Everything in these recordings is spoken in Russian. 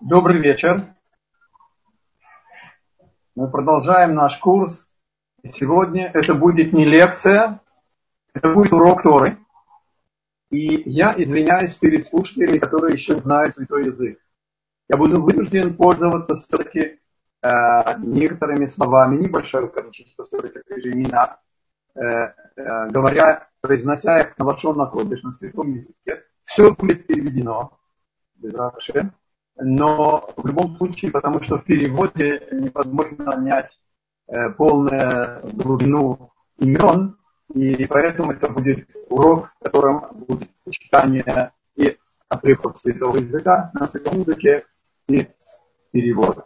Добрый вечер. Мы продолжаем наш курс. Сегодня это будет не лекция, это будет урок Торы. И я извиняюсь перед слушателями, которые еще знают святой язык. Я буду вынужден пользоваться все-таки э, некоторыми словами, небольшое количество все-таки имена, э, э, говоря, произнося их на вашем на святом языке. Все будет переведено. Без но в любом случае, потому что в переводе невозможно понять э, полную глубину имен, и поэтому это будет урок, в котором будет сочетание и отрывков святого языка на святом языке и перевода.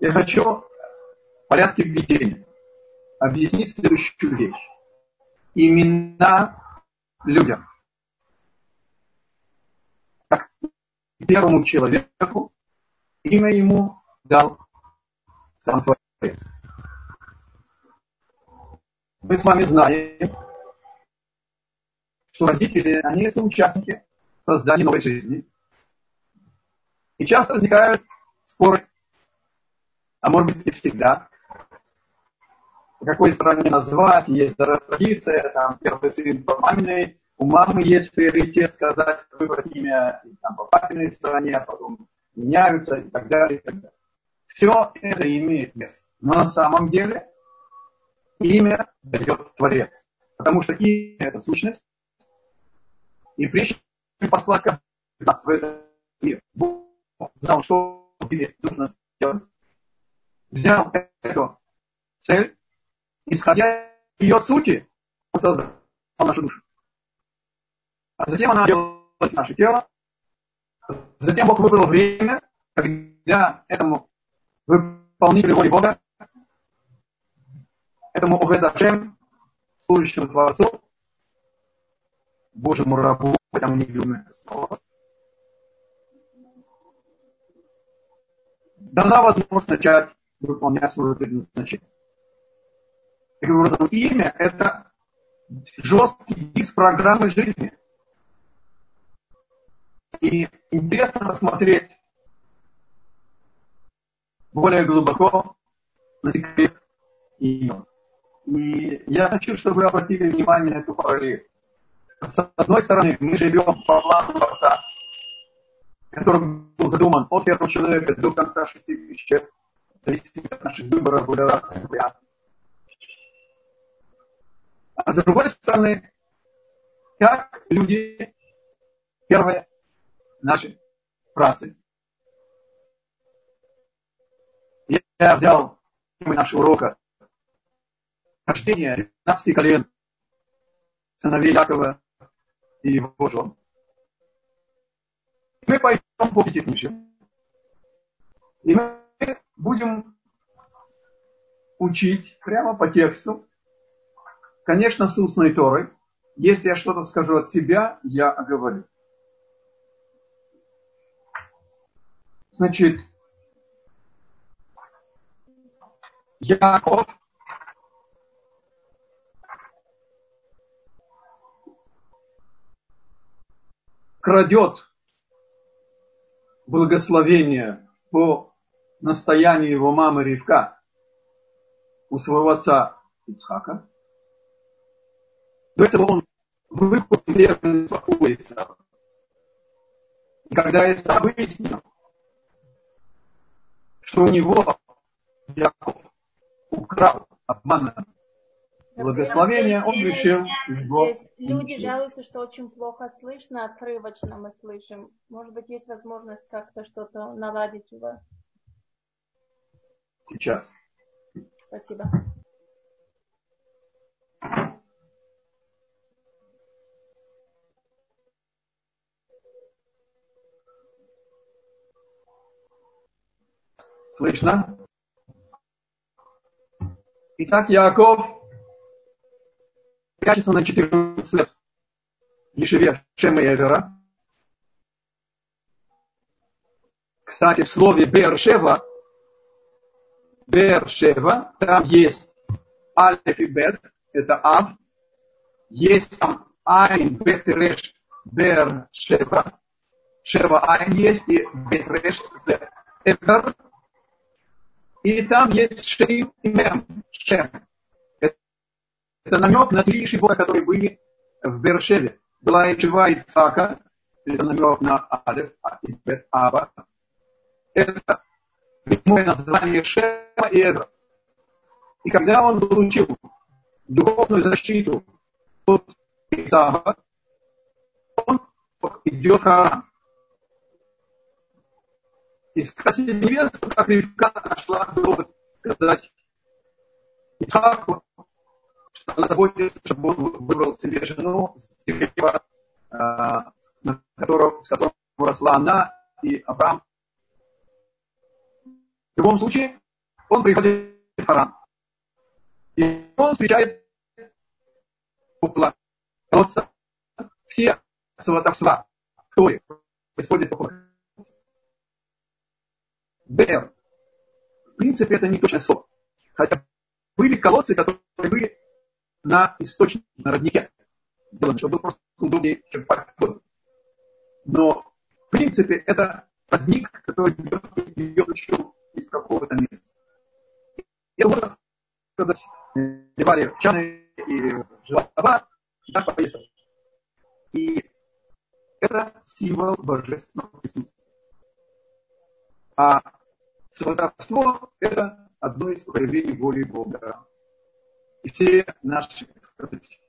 Я хочу в порядке введения объяснить следующую вещь. Имена людям. Первому человеку имя ему дал сам Творец. Мы с вами знаем, что родители, они соучастники создания новой жизни. И часто возникают споры, а может быть и всегда, какой стороне назвать, есть традиция, там первый сын по маминой у мамы есть приоритет сказать, выбрать имя там, по папиной стороне, а потом меняются и так далее. И так далее. Все это имеет место. Но на самом деле имя дает Творец. Потому что имя – это сущность. И прежде чем послать нас в этот мир, Бог знал, что тебе нужно сделать. Взял эту цель, исходя из ее сути, создал нашу душу. А затем она делалась наше тело. Затем Бог выбрал время, когда этому выполнителю воли Бога, этому Оведашем, служащему Творцу, Божьему рабу, хотя мы не любим это слово, дана возможность начать выполнять свое предназначение. Таким образом, имя – это жесткий диск программы жизни. И интересно посмотреть более глубоко на секрет ее. И я хочу, чтобы вы обратили внимание на эту параллель. С одной стороны, мы живем по плану Творца, который был задуман от первого человека до конца шести тысяч лет, зависит от наших выборов, выбираться, А с другой стороны, как люди, первое, нашей працы. Я взял темы нашего урока рождение 15 колен сыновей Якова и его жен. Мы пойдем по пяти книжкам. И мы будем учить прямо по тексту, конечно, с устной Торой. Если я что-то скажу от себя, я оговорю. Значит, Яков крадет благословение по настоянию его мамы Ривка у своего отца Ицхака. До этого он выходит и успокоится. И когда Исаак выяснил, что у него Яков украл обманом благословение, он решил его... Здесь люди жалуются, что очень плохо слышно, отрывочно мы слышим. Может быть, есть возможность как-то что-то наладить у вас? Сейчас. Спасибо. Слышно? Итак, Яков прячется на 14 лет Ешеве Шема Эвера. Кстати, в слове Бершева, Бершева, там есть Алеф и Бет, это Ав, есть там Айн, Бет и Реш, Бершева, Шева Айн есть, и Бетреш Эвер. И там есть Шейм и Шем. Это, намек на три шибора, которые были в Бершеве. Была Ичева Ицака, это намек на Адев, Бет Аба. Это прямое название Шема и Эвер. И когда он получил духовную защиту от Исава, он идет Харам. Искать невесту, как Ривка нашла, чтобы сказать Исааку, что она заботится, чтобы он выбрал себе жену с дерева, на котором, с которым росла она и Авраам. В любом случае, он приходит в Харам. И он встречает около колодца все сватовства, которые происходят около БР. В принципе, это не точное слово. Хотя были колодцы, которые были на источнике, на роднике. Сделаны, чтобы было просто удобнее черпать воду. Но, в принципе, это родник, который идет, еще из какого-то места. Я можно сказать, девали чаны и желова, так повесил. И это символ божественного присутствия. А сватовство – это одно из проявлений воли Бога. И все наши сказать,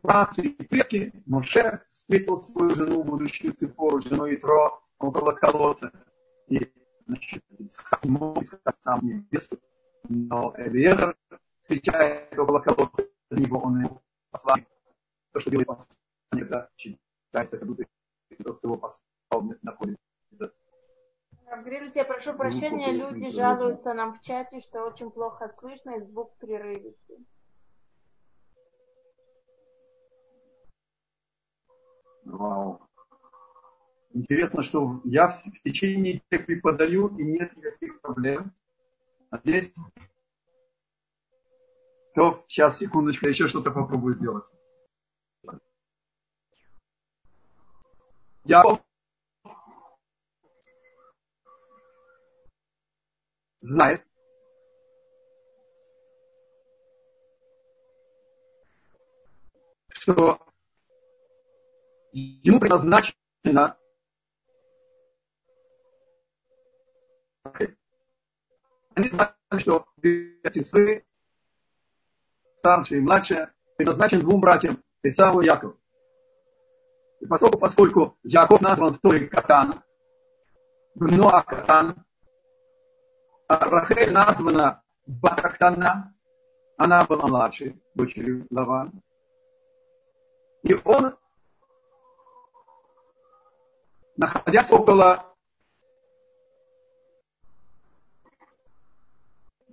працы и предки, Моше встретил свою жену, будущую Цифору, жену Итро, около колодца. И, значит, мог искать сам невесту, но Элиезер встречает около колодца, за него он его посланник. То, что делает посланник, да, считается, как будто тот, кто его послал, находится. Грилюс, я прошу прощения, люди жалуются нам в чате, что очень плохо слышно и звук прерывистый. Вау. Интересно, что я в течение дня преподаю, и нет никаких проблем. А здесь то сейчас, секундочку, я еще что-то попробую сделать. Я знает, что ему предназначено они знают, что сестры старший и младший, предназначен двум братьям, Исаву и Якову. И поскольку, поскольку Яков назван в Торе Катан, Бноа Катан, а Рахель названа Батактана, она была младшей дочерью Лаван. И он, находясь около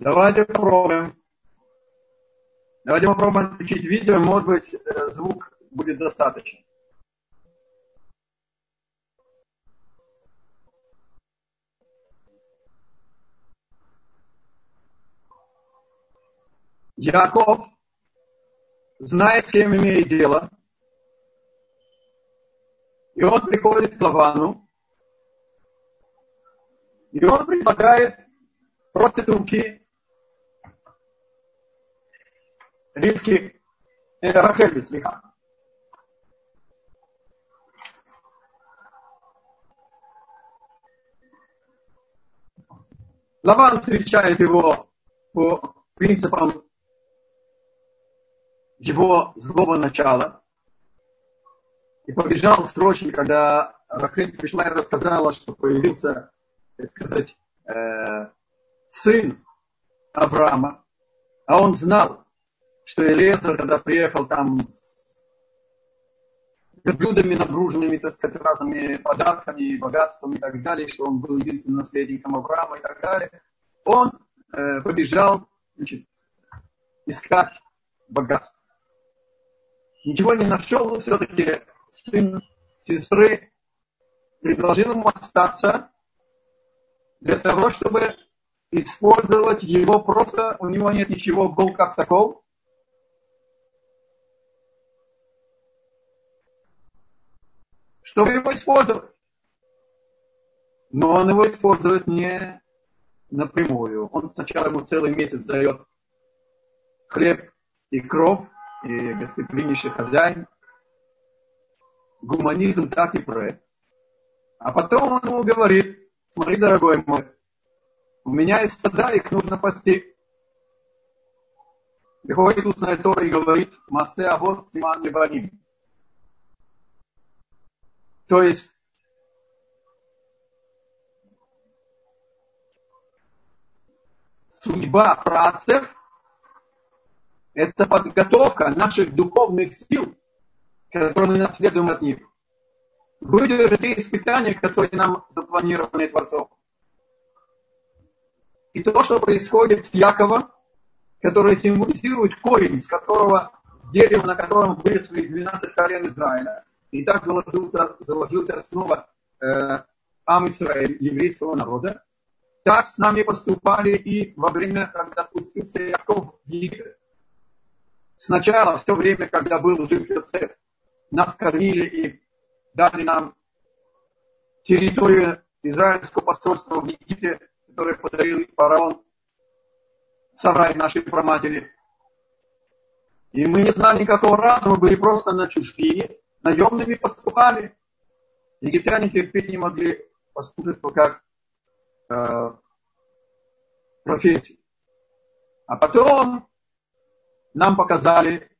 Давайте попробуем. Давайте попробуем включить видео, может быть, э, звук будет достаточно. Яков знает, с кем имеет дело, и он приходит к Лавану, и он предлагает проститутки Ривки э, Рахель слегка. Лаван встречает его по принципам его злого начала и побежал срочно, когда Рахель пришла и рассказала, что появился, так сказать, э, сын Авраама, а он знал, что Элиезер, когда приехал там с блюдами нагруженными, так сказать, разными подарками, богатством и так далее, что он был единственным наследником Авраама и так далее, он э, побежал значит, искать богатство. Ничего не нашел, все-таки сын сестры предложил ему остаться для того, чтобы использовать его просто, у него нет ничего, был как сокол, чтобы его использовать. Но он его использует не напрямую. Он сначала ему целый месяц дает хлеб и кровь, и гостеприимнейший хозяин. Гуманизм так и проект. А потом он ему говорит, смотри, дорогой мой, у меня есть стада, их нужно пасти. Приходит устная Тора и говорит, Масе Авод Симан Лебаним. То есть, судьба працев – это подготовка наших духовных сил, которые мы наследуем от них. Выдержать те испытания, которые нам запланированы Творцом. И то, что происходит с Яковом, который символизирует корень, с которого дерево, на котором выросли 12 колен Израиля. И так заложился, заложился снова э, Ам Израиль, еврейского народа. Так с нами поступали и во время, когда спустился Яков в Египет. Сначала, в то время, когда был жив Йосеф, нас кормили и дали нам территорию израильского посольства в Египте, которое подарил фараон сарай нашей проматери. И мы не знали никакого разума, были просто на чужбине, наемными пастухами. Египтяне терпеть не могли пастушество как э, профессию. А потом нам показали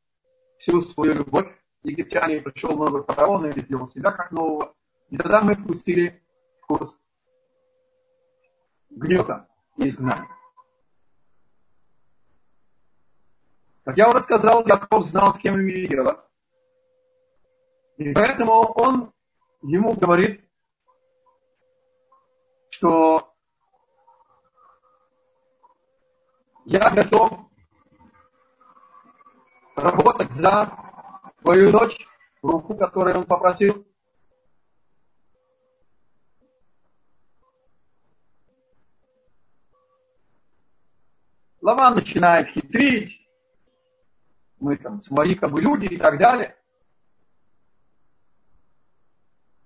всю свою любовь. Египтяне пришел новый фараон и сделал себя как нового. И тогда мы пустили курс гнета и изгнания. Как я уже сказал, Яков знал, с кем дело. И поэтому он ему говорит, что я готов работать за свою дочь, руку, которую он попросил. Лаван начинает хитрить, мы там свои как бы люди и так далее.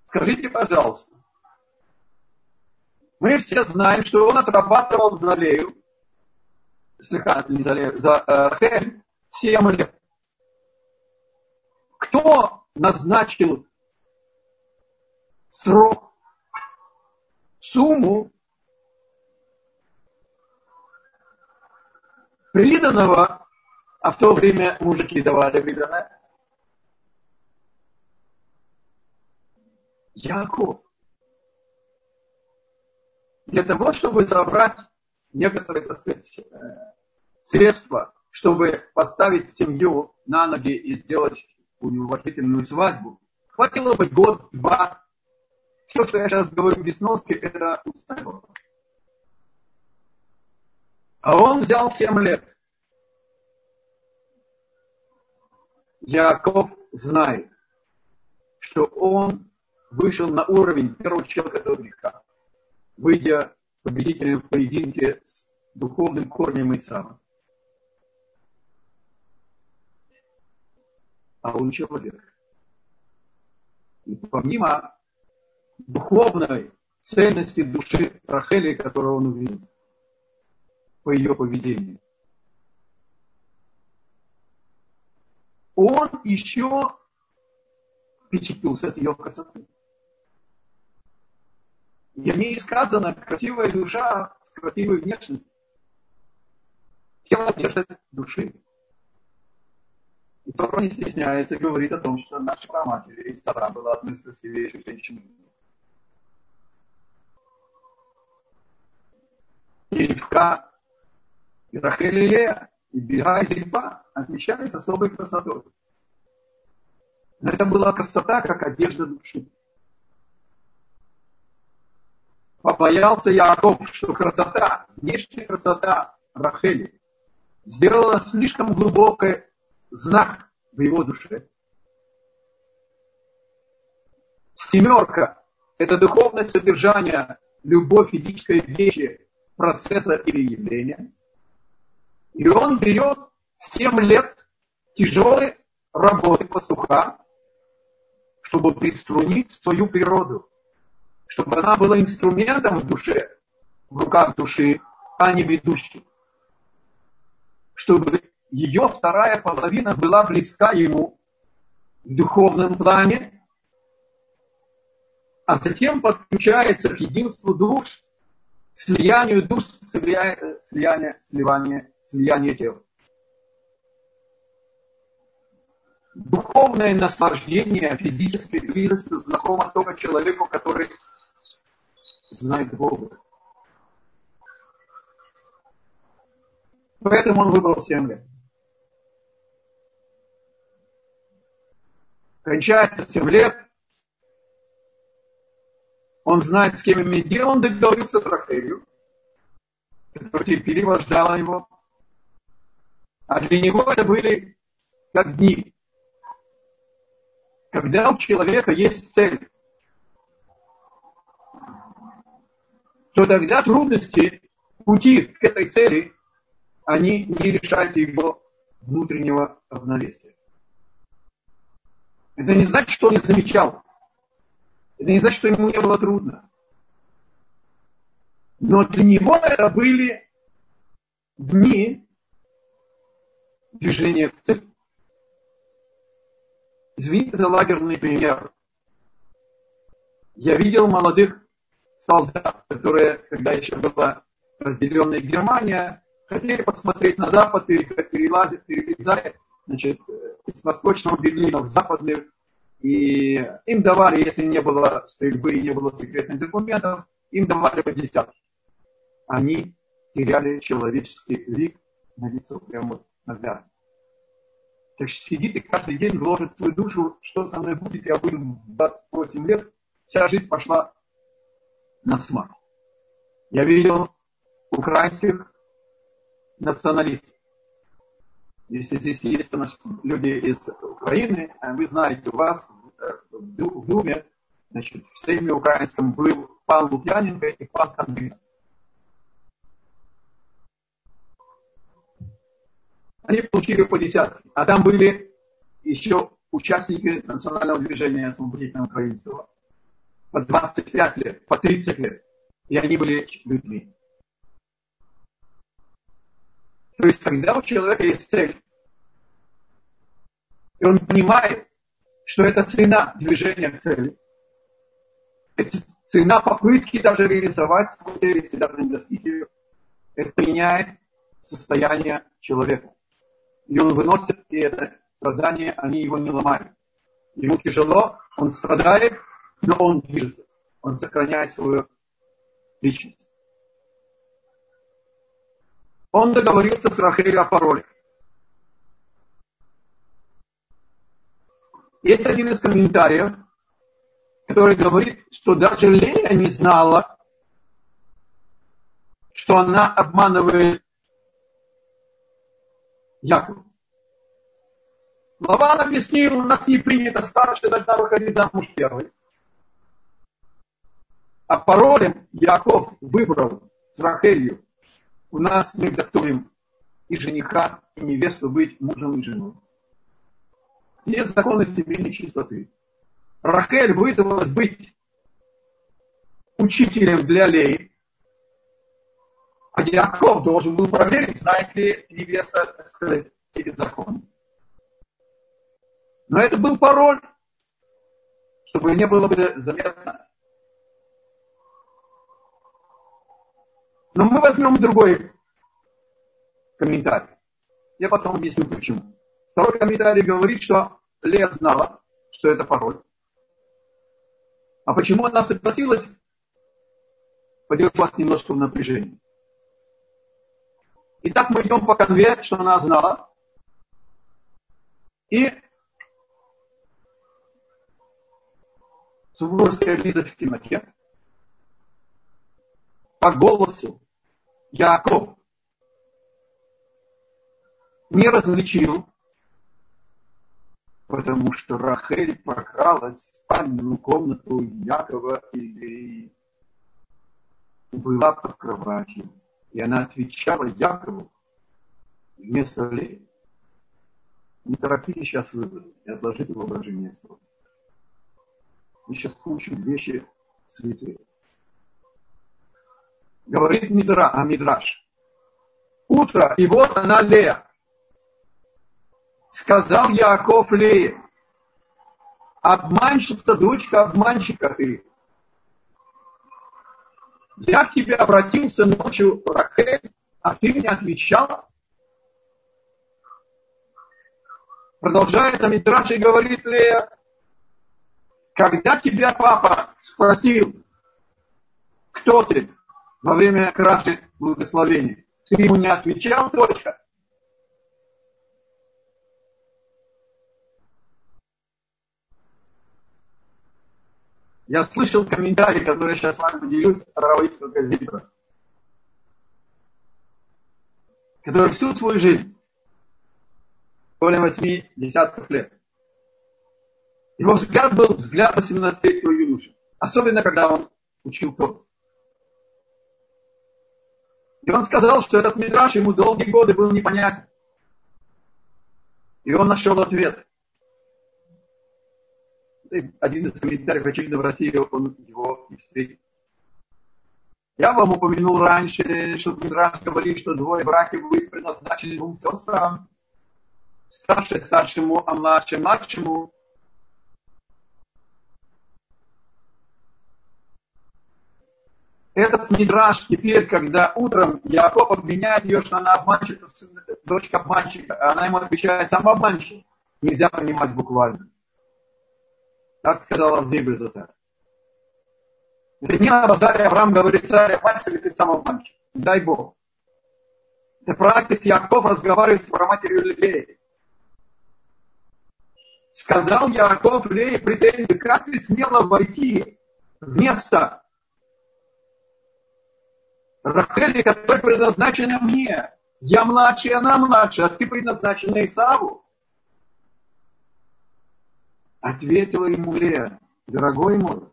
Скажите, пожалуйста, мы все знаем, что он отрабатывал за Лею, слегка не за Лею, за э, Рахель, 7 лет. Кто назначил срок, сумму приданного а в то время мужики давали выданное. Яков. Для того, чтобы забрать некоторые, так сказать, э, средства, чтобы поставить семью на ноги и сделать уважительную свадьбу, хватило бы год-два. Все, что я сейчас говорю без носки, это устное. А он взял 7 лет. Яков знает, что он вышел на уровень первого человека до греха, выйдя победителем в поединке с духовным корнем Исава. А он человек. И помимо духовной ценности души Рахели, которую он увидел по ее поведению, он еще впечатлился от ее красоты. И в ней сказано, красивая душа с красивой внешностью. Тело держит души. И Тора не стесняется говорит о том, что наша праматерь из Сара была одной из красивейших женщин. И Ривка, и Рахель и Лея и Бега и Зильпа отмечались особой красотой. Но это была красота, как одежда души. Побоялся Яков, что красота, внешняя красота Рахели сделала слишком глубокий знак в его душе. Семерка – это духовное содержание любой физической вещи, процесса или явления. И он берет 7 лет тяжелой работы пастуха, чтобы приструнить свою природу, чтобы она была инструментом в душе, в руках души, а не ведущим. Чтобы ее вторая половина была близка ему в духовном плане, а затем подключается к единству душ, слиянию душ, слияние, сливание, слияние тел. Духовное наслаждение физической близости знакомо только человеку, который знает Бога. Поэтому он выбрал 7 лет. Кончается 7 лет, он знает, с кем иметь дело, он договорился с Рахелью, которая терпеливо ждала его. А для него это были как дни. Когда у человека есть цель, то тогда трудности пути к этой цели, они не решают его внутреннего равновесия. Это не значит, что он не замечал это не значит, что ему не было трудно. Но для него это были дни движения к цели. Извините за лагерный пример. Я видел молодых солдат, которые, когда еще была разделенная Германия, хотели посмотреть на Запад, перелазить, перелезать значит, из восточного Берлина в западный и им давали, если не было стрельбы не было секретных документов, им давали по десятки. Они теряли человеческий лик на лицо прямо наглядно. Так что сидит и каждый день вложит свою душу, что со мной будет, я буду 28 лет, вся жизнь пошла на смарт. Я видел украинских националистов. Если здесь есть люди из Украины, а вы знаете, у вас э, в Думе, значит, в Сейме украинском был пан Лукьяненко и пан Кондратьев. Они получили по десятке. А там были еще участники национального движения освободительного правительства. По 25 лет, по 30 лет. И они были людьми. То есть, когда у человека есть цель, и он понимает, что это цена движения к цели, это цена попытки даже реализовать свою цель, если даже не достичь ее, это меняет состояние человека. И он выносит, и это страдание, они его не ломают. Ему тяжело, он страдает, но он движется. Он сохраняет свою личность. Он договорился с Рахель о пароле. Есть один из комментариев, который говорит, что даже Лея не знала, что она обманывает Якова. Лаван объяснил, у нас не принято старший должна выходить замуж первой. А паролем Яков выбрал с Рахелью у нас мы готовим и жениха, и невесту быть мужем и женой. Есть законы семейной чистоты. Рахель вызвалась быть учителем для Леи, а Яков должен был проверить, знает ли невеста, так сказать, эти законы. Но это был пароль, чтобы не было бы заметно Но мы возьмем другой комментарий. Я потом объясню почему. Второй комментарий говорит, что Лея знала, что это пароль. А почему она согласилась, подержу вас немножко в напряжении. Итак, мы идем по конве, что она знала. И супружеская близость в темноте. По голосу Яков не различил, потому что Рахель прокралась в спальную комнату Якова и была под кроватью. И она отвечала Якову вместо Леи. Не торопитесь сейчас выводы и отложите воображение слова. Мы сейчас получим вещи святые. Говорит Мидра, а Мидраш. Утро, и вот она Лея. Сказал Яков Лее, обманщица, дочка обманщика ты. Я к тебе обратился ночью, Рахель, а ты мне отвечала. Продолжает Амитраш и говорит Лея, когда тебя папа спросил, кто ты во время кражи благословения, ты ему не отвечал, дочка? Я слышал комментарий, который сейчас с вами поделюсь, Раваитского газета, который всю свою жизнь, более восьми десятков лет, его взгляд был взгляд 18-летнего юноши, особенно когда он учил Тору. И он сказал, что этот мидраж ему долгие годы был непонятен. И он нашел ответ один из комментариев, очевидно, в России он его не встретит. Я вам упомянул раньше, что Мидраш говорит, что двое братьев будут предназначены двум сестрам. Старший старшему, а младший младшему. Этот Мидраш теперь, когда утром Яков обвиняет ее, что она обманщица, дочка обманщика, а она ему отвечает, сам обманщик. Нельзя понимать буквально. Так сказал Авдей Безута. Это не на базаре Авраам говорит, царь, обманщик, ты сам обманщик. Дай Бог. Это практика Яков разговаривает с матерью Леей. Сказал Яков Лее претензию, как ты смело войти в место Рахели, которое предназначено мне. Я младший, она младшая, а ты предназначена Исаву. Ответила ему Лея, дорогой мой,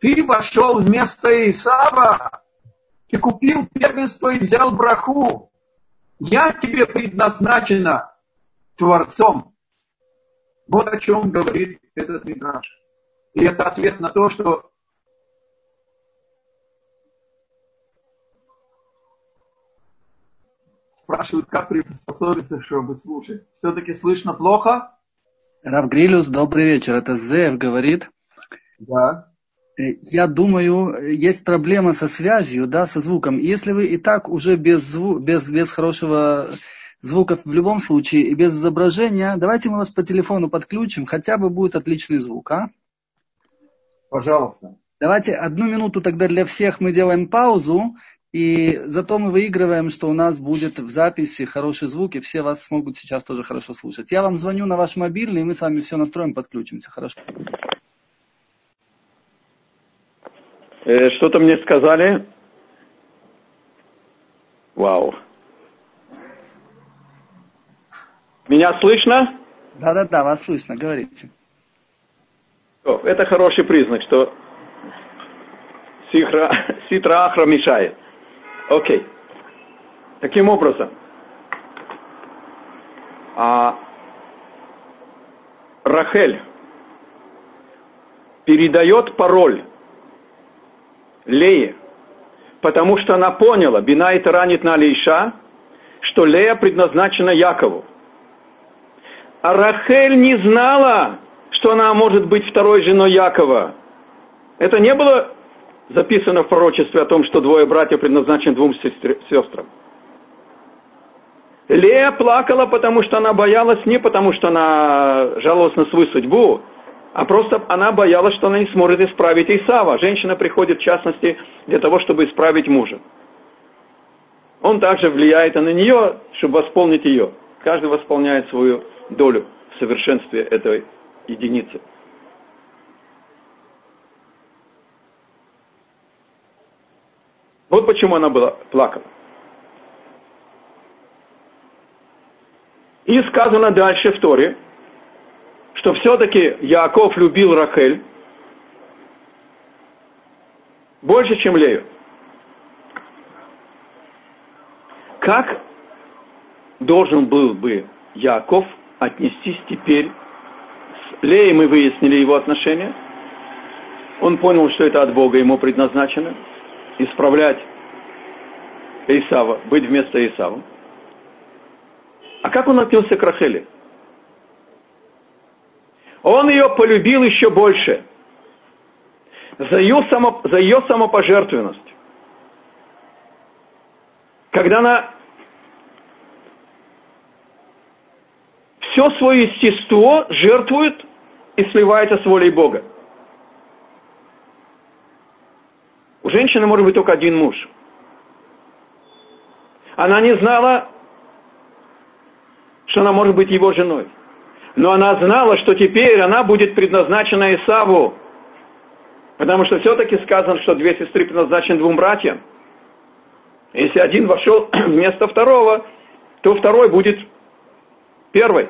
ты вошел вместо Исава, ты купил первенство и взял браху. Я тебе предназначена Творцом. Вот о чем говорит этот Мидраш. И это ответ на то, что спрашивают, как приспособиться, чтобы слушать. Все-таки слышно плохо? Рав Грилюс, добрый вечер. Это Зев говорит. Да. Э, я думаю, есть проблема со связью, да, со звуком. Если вы и так уже без, зву без, без хорошего звука в любом случае и без изображения, давайте мы вас по телефону подключим, хотя бы будет отличный звук, а? Пожалуйста. Давайте одну минуту тогда для всех мы делаем паузу, и зато мы выигрываем, что у нас будет в записи хороший звук, и все вас смогут сейчас тоже хорошо слушать. Я вам звоню на ваш мобильный, и мы с вами все настроим, подключимся. Хорошо? Э, что-то мне сказали. Вау. Меня слышно? Да-да-да, вас слышно, говорите. Это хороший признак, что ситра ахра мешает. Окей. Таким образом, а, Рахель передает пароль Лее, потому что она поняла, Бина это ранит на Лейша, что Лея предназначена Якову. А Рахель не знала, что она может быть второй женой Якова. Это не было записано в пророчестве о том, что двое братьев предназначены двум сестрам. Лея плакала, потому что она боялась, не потому что она жаловалась на свою судьбу, а просто она боялась, что она не сможет исправить Исава. Женщина приходит, в частности, для того, чтобы исправить мужа. Он также влияет на нее, чтобы восполнить ее. Каждый восполняет свою долю в совершенстве этой единицы. Вот почему она была плакала. И сказано дальше в Торе, что все-таки Яков любил Рахель больше, чем Лею. Как должен был бы Яков отнестись теперь с Леей мы выяснили его отношения. Он понял, что это от Бога ему предназначено, исправлять Исава, быть вместо Исава. А как он отнесся к Рахеле? Он ее полюбил еще больше за ее, само, за ее самопожертвенность. Когда она все свое естество жертвует и сливается с волей Бога. У женщины может быть только один муж. Она не знала, что она может быть его женой. Но она знала, что теперь она будет предназначена Исаву. Потому что все-таки сказано, что две сестры предназначены двум братьям. Если один вошел вместо второго, то второй будет первый.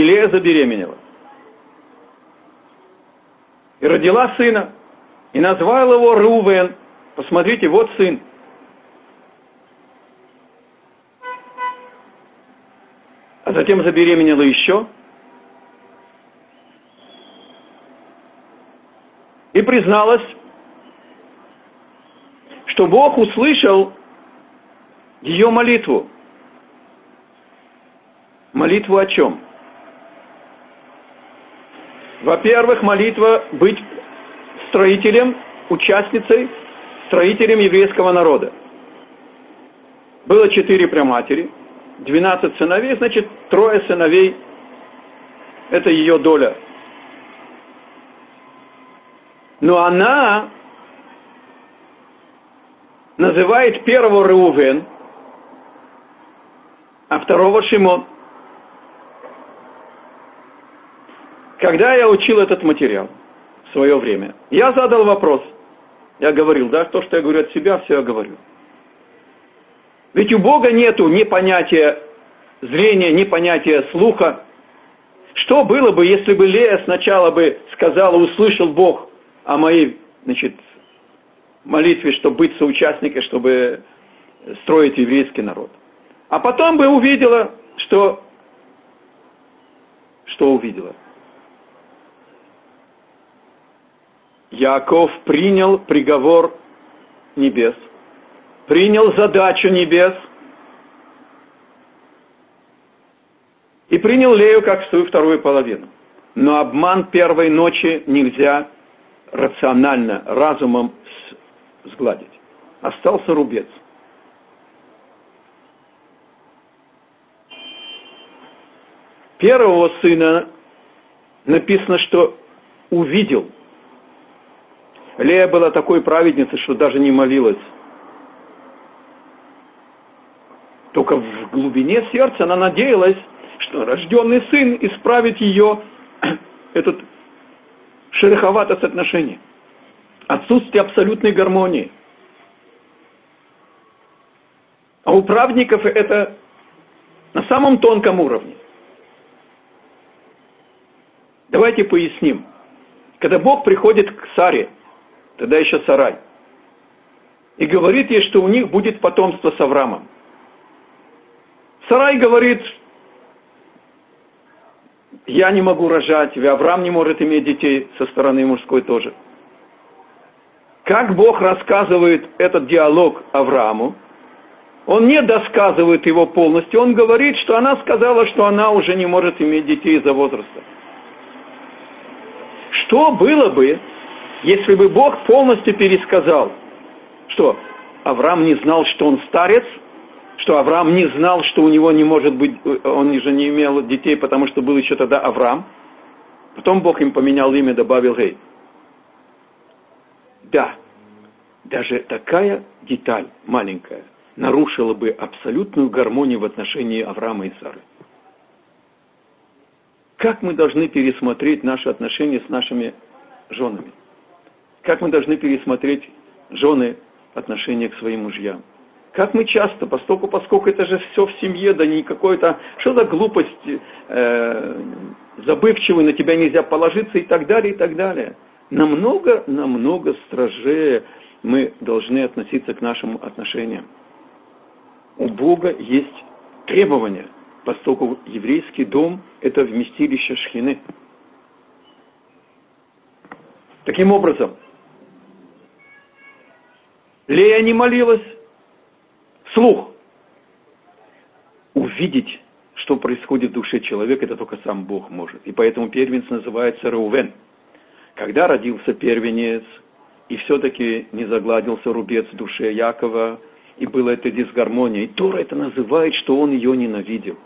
И Лея забеременела. И родила сына. И назвала его Рувен. Посмотрите, вот сын. А затем забеременела еще. И призналась, что Бог услышал ее молитву. Молитву о чем? Во-первых, молитва быть строителем, участницей, строителем еврейского народа. Было четыре праматери, двенадцать сыновей, значит, трое сыновей – это ее доля. Но она называет первого Реувен, а второго Шимон – Когда я учил этот материал в свое время, я задал вопрос. Я говорил, да, то, что я говорю от себя, все я говорю. Ведь у Бога нету ни понятия зрения, ни понятия слуха. Что было бы, если бы Лея сначала бы сказала, услышал Бог о моей, значит, молитве, чтобы быть соучастником, чтобы строить еврейский народ. А потом бы увидела, что... Что увидела? Яков принял приговор небес, принял задачу небес и принял Лею как свою вторую половину. Но обман первой ночи нельзя рационально, разумом сгладить. Остался рубец. Первого сына написано, что увидел – Лея была такой праведницей, что даже не молилась. Только в глубине сердца она надеялась, что рожденный сын исправит ее этот шероховатость отношений. Отсутствие абсолютной гармонии. А у праведников это на самом тонком уровне. Давайте поясним. Когда Бог приходит к Саре – тогда еще Сарай. И говорит ей, что у них будет потомство с Авраамом. Сарай говорит, я не могу рожать, и Авраам не может иметь детей со стороны мужской тоже. Как Бог рассказывает этот диалог Аврааму, он не досказывает его полностью, он говорит, что она сказала, что она уже не может иметь детей из-за возраста. Что было бы, если бы Бог полностью пересказал, что Авраам не знал, что он старец, что Авраам не знал, что у него не может быть, он же не имел детей, потому что был еще тогда Авраам. Потом Бог им поменял имя, добавил Гей. Да, даже такая деталь маленькая нарушила бы абсолютную гармонию в отношении Авраама и Сары. Как мы должны пересмотреть наши отношения с нашими женами? Как мы должны пересмотреть жены отношения к своим мужьям? Как мы часто, поскольку, поскольку это же все в семье, да не какой-то, что за глупость, э, забывчивый, на тебя нельзя положиться и так далее, и так далее. Намного, намного строжее мы должны относиться к нашим отношениям. У Бога есть требования, поскольку еврейский дом – это вместилище шхины. Таким образом, Лея не молилась вслух. Увидеть, что происходит в душе человека, это только сам Бог может. И поэтому первенец называется Реувен. Когда родился первенец, и все-таки не загладился рубец в душе Якова, и была эта дисгармония. И Тора это называет, что он ее ненавидел.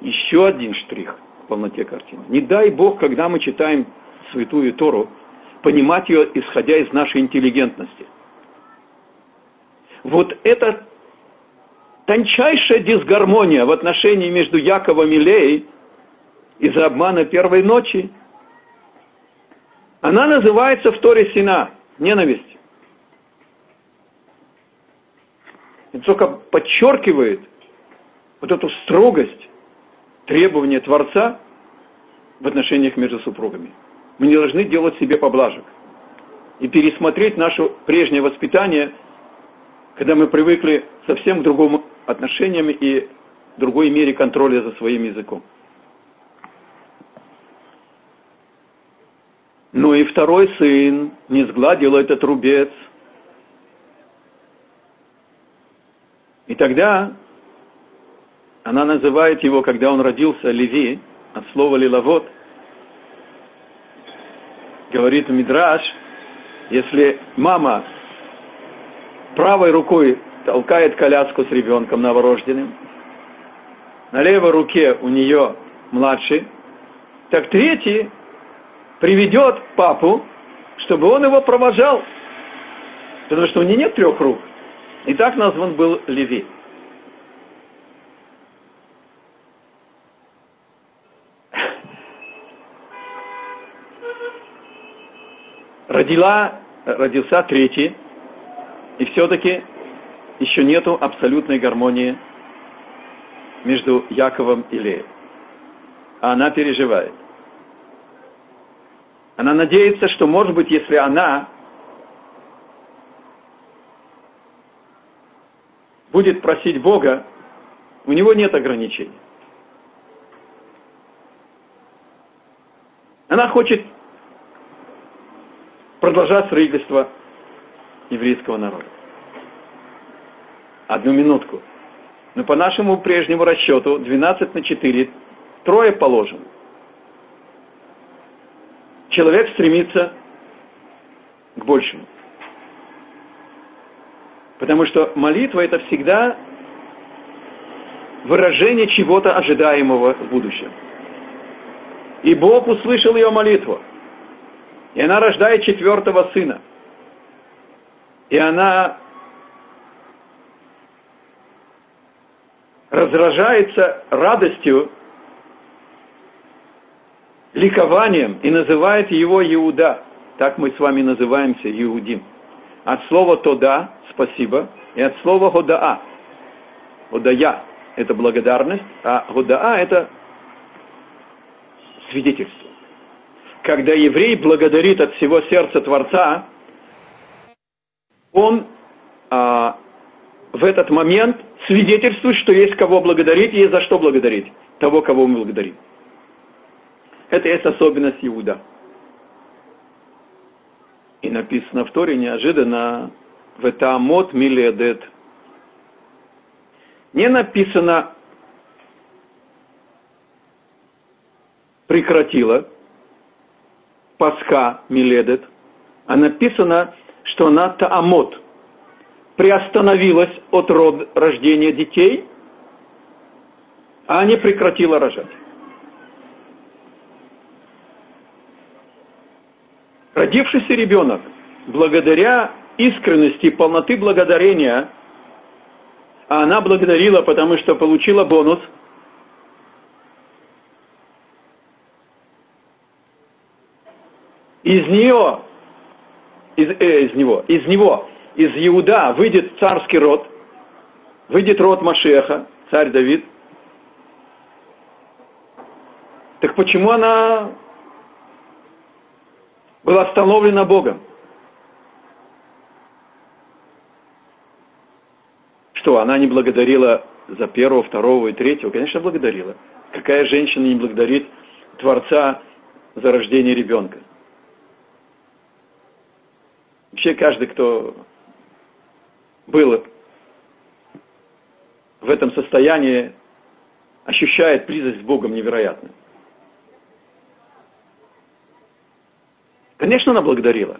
Еще один штрих в полноте картины. Не дай Бог, когда мы читаем Святую Тору, понимать ее, исходя из нашей интеллигентности. Вот эта тончайшая дисгармония в отношении между Яковом и Леей из-за обмана первой ночи, она называется в Торе Сина, ненависть. Это только подчеркивает вот эту строгость требования Творца в отношениях между супругами. Мы не должны делать себе поблажек и пересмотреть наше прежнее воспитание, когда мы привыкли совсем к другому отношениям и другой мере контроля за своим языком. Но и второй сын не сгладил этот рубец. И тогда она называет его, когда он родился, Леви, от слова лиловод, говорит Мидраш, если мама правой рукой толкает коляску с ребенком новорожденным, на левой руке у нее младший, так третий приведет папу, чтобы он его провожал, потому что у нее нет трех рук. И так назван был Леви. родила, родился третий, и все-таки еще нету абсолютной гармонии между Яковом и Леей. А она переживает. Она надеется, что, может быть, если она будет просить Бога, у него нет ограничений. Она хочет продолжать строительство еврейского народа. Одну минутку. Но по нашему прежнему расчету 12 на 4 трое положено. Человек стремится к большему. Потому что молитва это всегда выражение чего-то ожидаемого в будущем. И Бог услышал ее молитву. И она рождает четвертого сына. И она разражается радостью, ликованием и называет его Иуда. Так мы с вами называемся Иудим. От слова «тода» – спасибо, и от слова «годаа». «Годая» – это благодарность, а «годаа» – это свидетельство когда еврей благодарит от всего сердца Творца, он а, в этот момент свидетельствует, что есть кого благодарить есть за что благодарить. Того, кого мы благодарим. Это есть особенность Иуда. И написано в Торе неожиданно в Этамот Миледет. Не написано прекратила, Пасха Миледет, а написано, что она Таамот, приостановилась от род рождения детей, а не прекратила рожать. Родившийся ребенок, благодаря искренности и полноты благодарения, а она благодарила, потому что получила бонус – из нее, из, э, из него, из него, из Иуда выйдет царский род, выйдет род Машеха, царь Давид. Так почему она была остановлена Богом? Что, она не благодарила за первого, второго и третьего? Конечно, благодарила. Какая женщина не благодарит Творца за рождение ребенка? Вообще каждый, кто был в этом состоянии, ощущает близость с Богом невероятно. Конечно, она благодарила.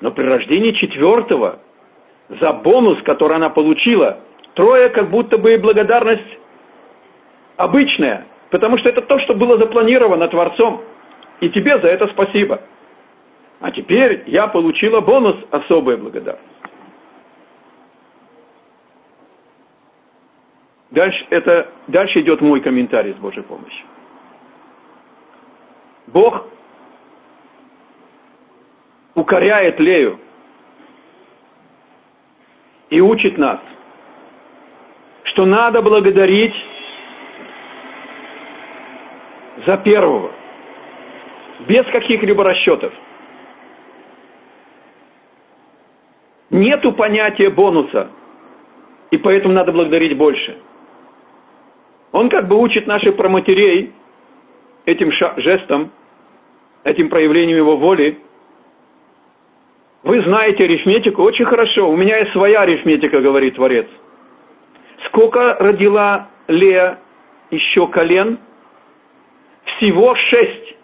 Но при рождении четвертого, за бонус, который она получила, трое как будто бы благодарность обычная, потому что это то, что было запланировано Творцом. И тебе за это спасибо. А теперь я получила бонус особая благодарность. Дальше, это, дальше идет мой комментарий с Божьей помощью. Бог укоряет Лею и учит нас, что надо благодарить за первого, без каких-либо расчетов. Нету понятия бонуса, и поэтому надо благодарить больше. Он как бы учит наших проматерей этим жестом, этим проявлением его воли, вы знаете арифметику очень хорошо. У меня есть своя арифметика, говорит Творец. Сколько родила Лея еще колен? Всего шесть.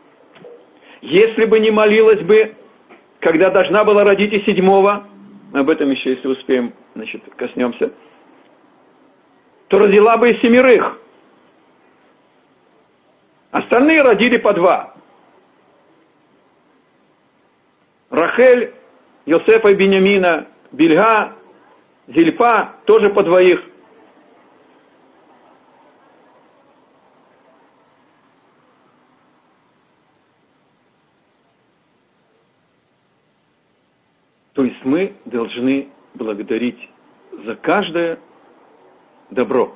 Если бы не молилась бы, когда должна была родить и седьмого, об этом еще, если успеем, значит, коснемся, то родила бы и семерых. Остальные родили по два. Рахель Йосефа и Бениамина, Бельга, Зильпа, тоже по двоих. То есть мы должны благодарить за каждое добро,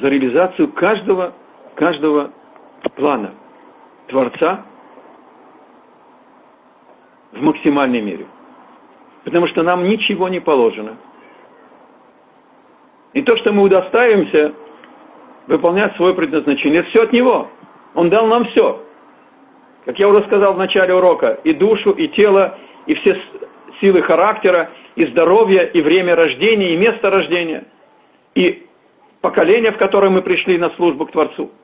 за реализацию каждого, каждого плана Творца в максимальной мере потому что нам ничего не положено. И то, что мы удостаиваемся выполнять свое предназначение, это все от Него. Он дал нам все. Как я уже сказал в начале урока, и душу, и тело, и все силы характера, и здоровье, и время рождения, и место рождения, и поколение, в которое мы пришли на службу к Творцу –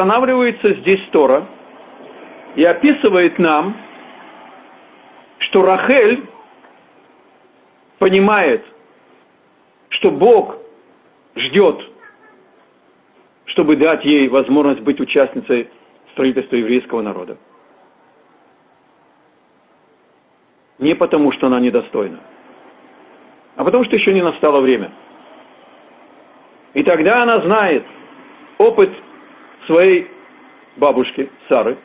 останавливается здесь Тора и описывает нам, что Рахель понимает, что Бог ждет, чтобы дать ей возможность быть участницей строительства еврейского народа. Не потому, что она недостойна, а потому, что еще не настало время. И тогда она знает опыт своей бабушки Сары.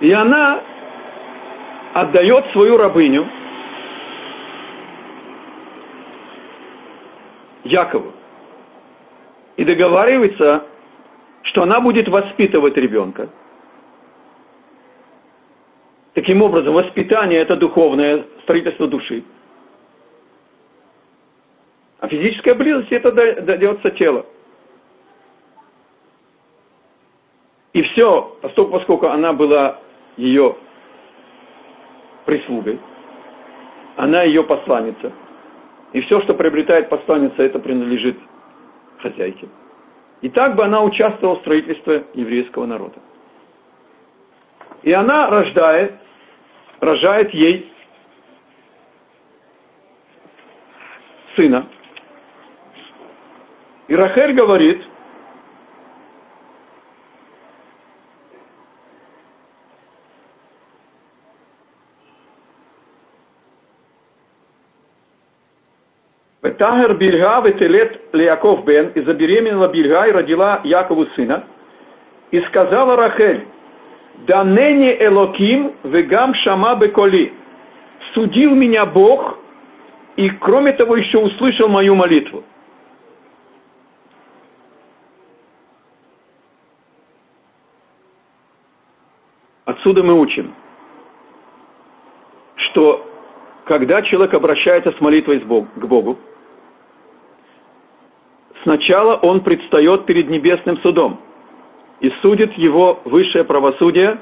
И она отдает свою рабыню Якову. И договаривается, что она будет воспитывать ребенка. Таким образом, воспитание – это духовное строительство души. А физическая близость это дается тело. И все, поскольку, поскольку она была ее прислугой, она ее посланница. И все, что приобретает посланница, это принадлежит хозяйке. И так бы она участвовала в строительстве еврейского народа. И она рождает, рожает ей сына, и Рахель говорит, Тагер Бирга ветелет Леяков бен, и забеременела Бирга и родила Якову сына. И сказала Рахель, да ныне Элоким вегам шама беколи. Судил меня Бог, и кроме того еще услышал мою молитву. Отсюда мы учим, что когда человек обращается с молитвой к Богу, сначала он предстает перед небесным судом и судит его высшее правосудие,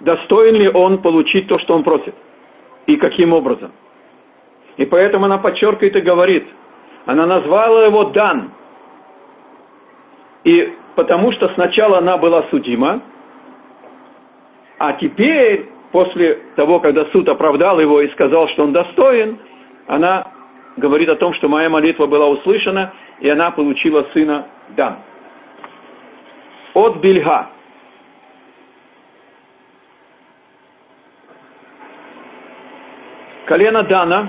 достоин ли он получить то, что он просит, и каким образом. И поэтому она подчеркивает и говорит, она назвала его Дан. И потому что сначала она была судима, а теперь, после того, когда суд оправдал его и сказал, что он достоин, она говорит о том, что моя молитва была услышана, и она получила сына Дан. От Бельга. Колено Дана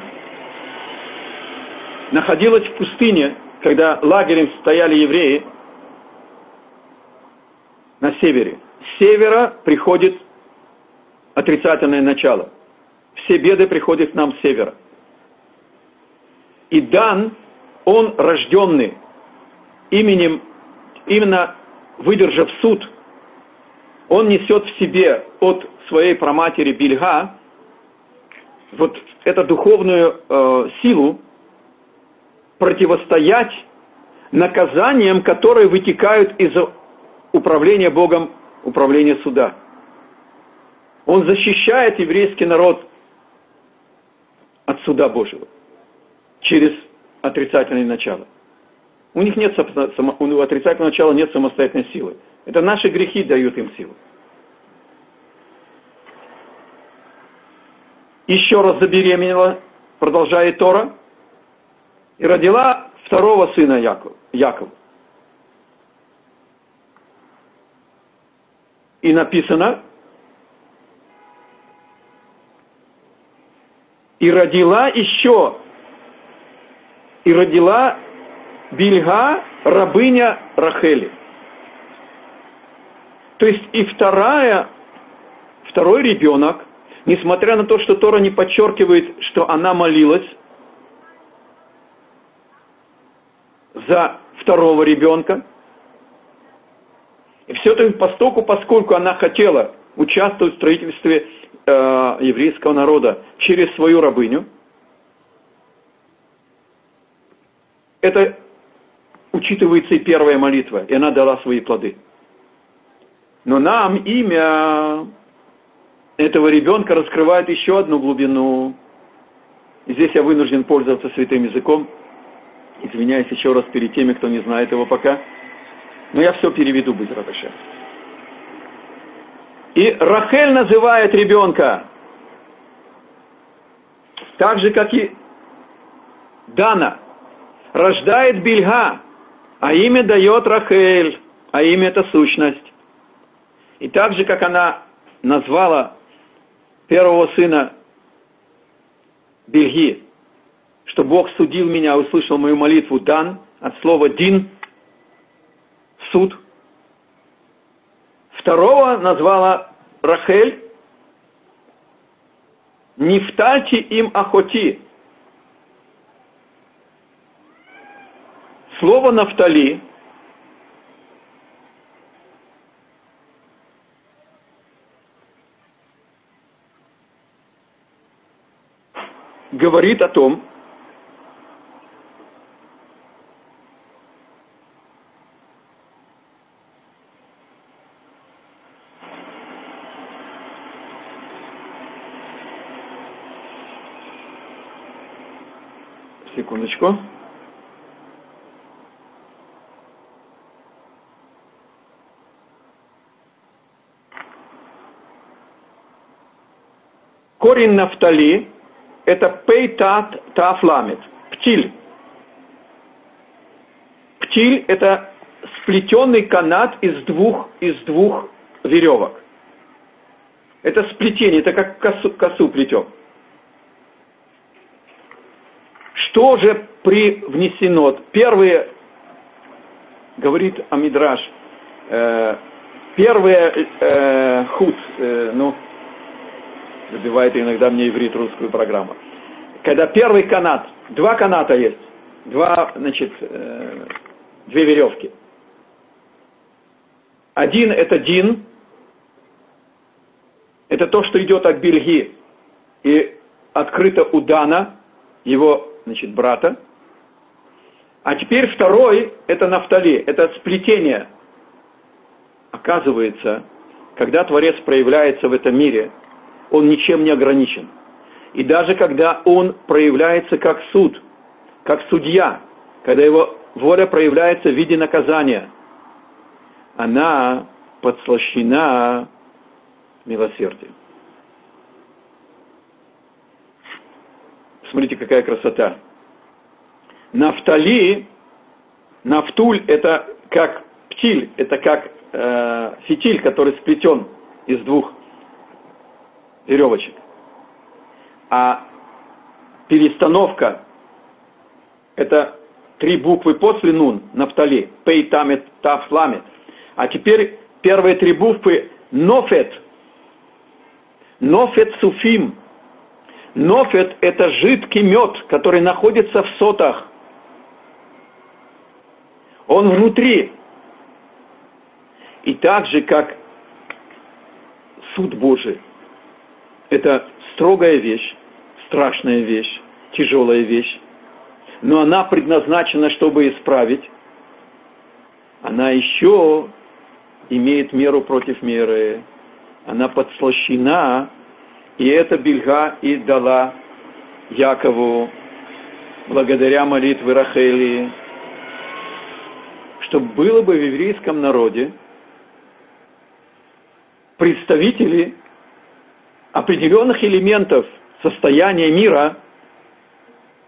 находилось в пустыне, когда лагерем стояли евреи на севере. С севера приходит отрицательное начало. Все беды приходят к нам с севера. И Дан, он рожденный именем, именно выдержав суд, он несет в себе от своей проматери Бельга вот эту духовную э, силу противостоять наказаниям, которые вытекают из управления Богом, управления суда. Он защищает еврейский народ от суда Божьего через отрицательное начало. У них нет у отрицательного начала нет самостоятельной силы. Это наши грехи дают им силу. Еще раз забеременела, продолжает Тора, и родила второго сына Якова. Якова. И написано, и родила еще, и родила Бельга, рабыня Рахели. То есть и вторая, второй ребенок, несмотря на то, что Тора не подчеркивает, что она молилась за второго ребенка, и все-таки постоку, поскольку она хотела участвовать в строительстве э, еврейского народа через свою рабыню, это учитывается и первая молитва, и она дала свои плоды. Но нам имя этого ребенка раскрывает еще одну глубину. И здесь я вынужден пользоваться святым языком. Извиняюсь еще раз перед теми, кто не знает его пока. Но я все переведу без радоша. И Рахель называет ребенка так же, как и Дана. Рождает Бельга, а имя дает Рахель, а имя это сущность. И так же, как она назвала первого сына Бельги, что Бог судил меня, услышал мою молитву дан, от слова дин, суд. Второго назвала Рахель, не втальте им охоти. Слово «нафтали» говорит о том, Секундочку. Корень нафтали – это пейтат тафламет, птиль. Птиль – это сплетенный канат из двух, из двух веревок. Это сплетение, это как косу, косу плетем. Что же привнесено? Первые, говорит Амидраш, э, первые э, худ, э, ну, забивает иногда мне иврит русскую программу. Когда первый канат, два каната есть, два, значит, э, две веревки. Один это дин, Это то, что идет от Бельги и открыто у Дана, его значит, брата. А теперь второй – это Нафтали, это сплетение. Оказывается, когда Творец проявляется в этом мире, он ничем не ограничен. И даже когда он проявляется как суд, как судья, когда его воля проявляется в виде наказания, она подслащена милосердием. Смотрите, какая красота. Нафтали, нафтуль – это как птиль, это как э, фитиль, который сплетен из двух веревочек. А перестановка – это три буквы после нун, нафтали, пей, тамет, тав, ламет. А теперь первые три буквы нофет. Нофет суфим. Нофет – это жидкий мед, который находится в сотах. Он внутри. И так же, как суд Божий, это строгая вещь, страшная вещь, тяжелая вещь, но она предназначена, чтобы исправить, она еще имеет меру против меры, она подслащена, и эта бельга и дала Якову, благодаря молитве Рахели, чтобы было бы в еврейском народе представители определенных элементов состояния мира,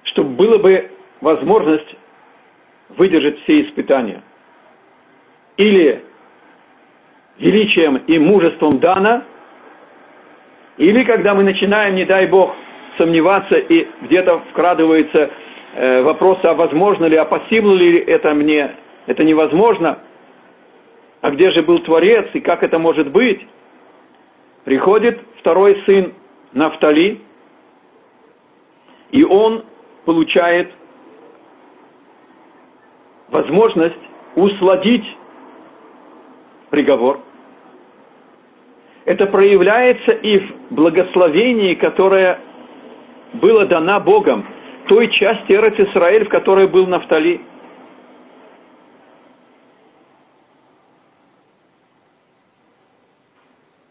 чтобы было бы возможность выдержать все испытания. Или величием и мужеством Дана, или когда мы начинаем, не дай Бог, сомневаться и где-то вкрадывается э, вопрос, а возможно ли, а посильно ли это мне, это невозможно, а где же был Творец и как это может быть, приходит второй сын Нафтали, и он получает возможность усладить приговор. Это проявляется и в благословении, которое было дано Богом, той части Эрец Исраэль, в которой был Нафтали.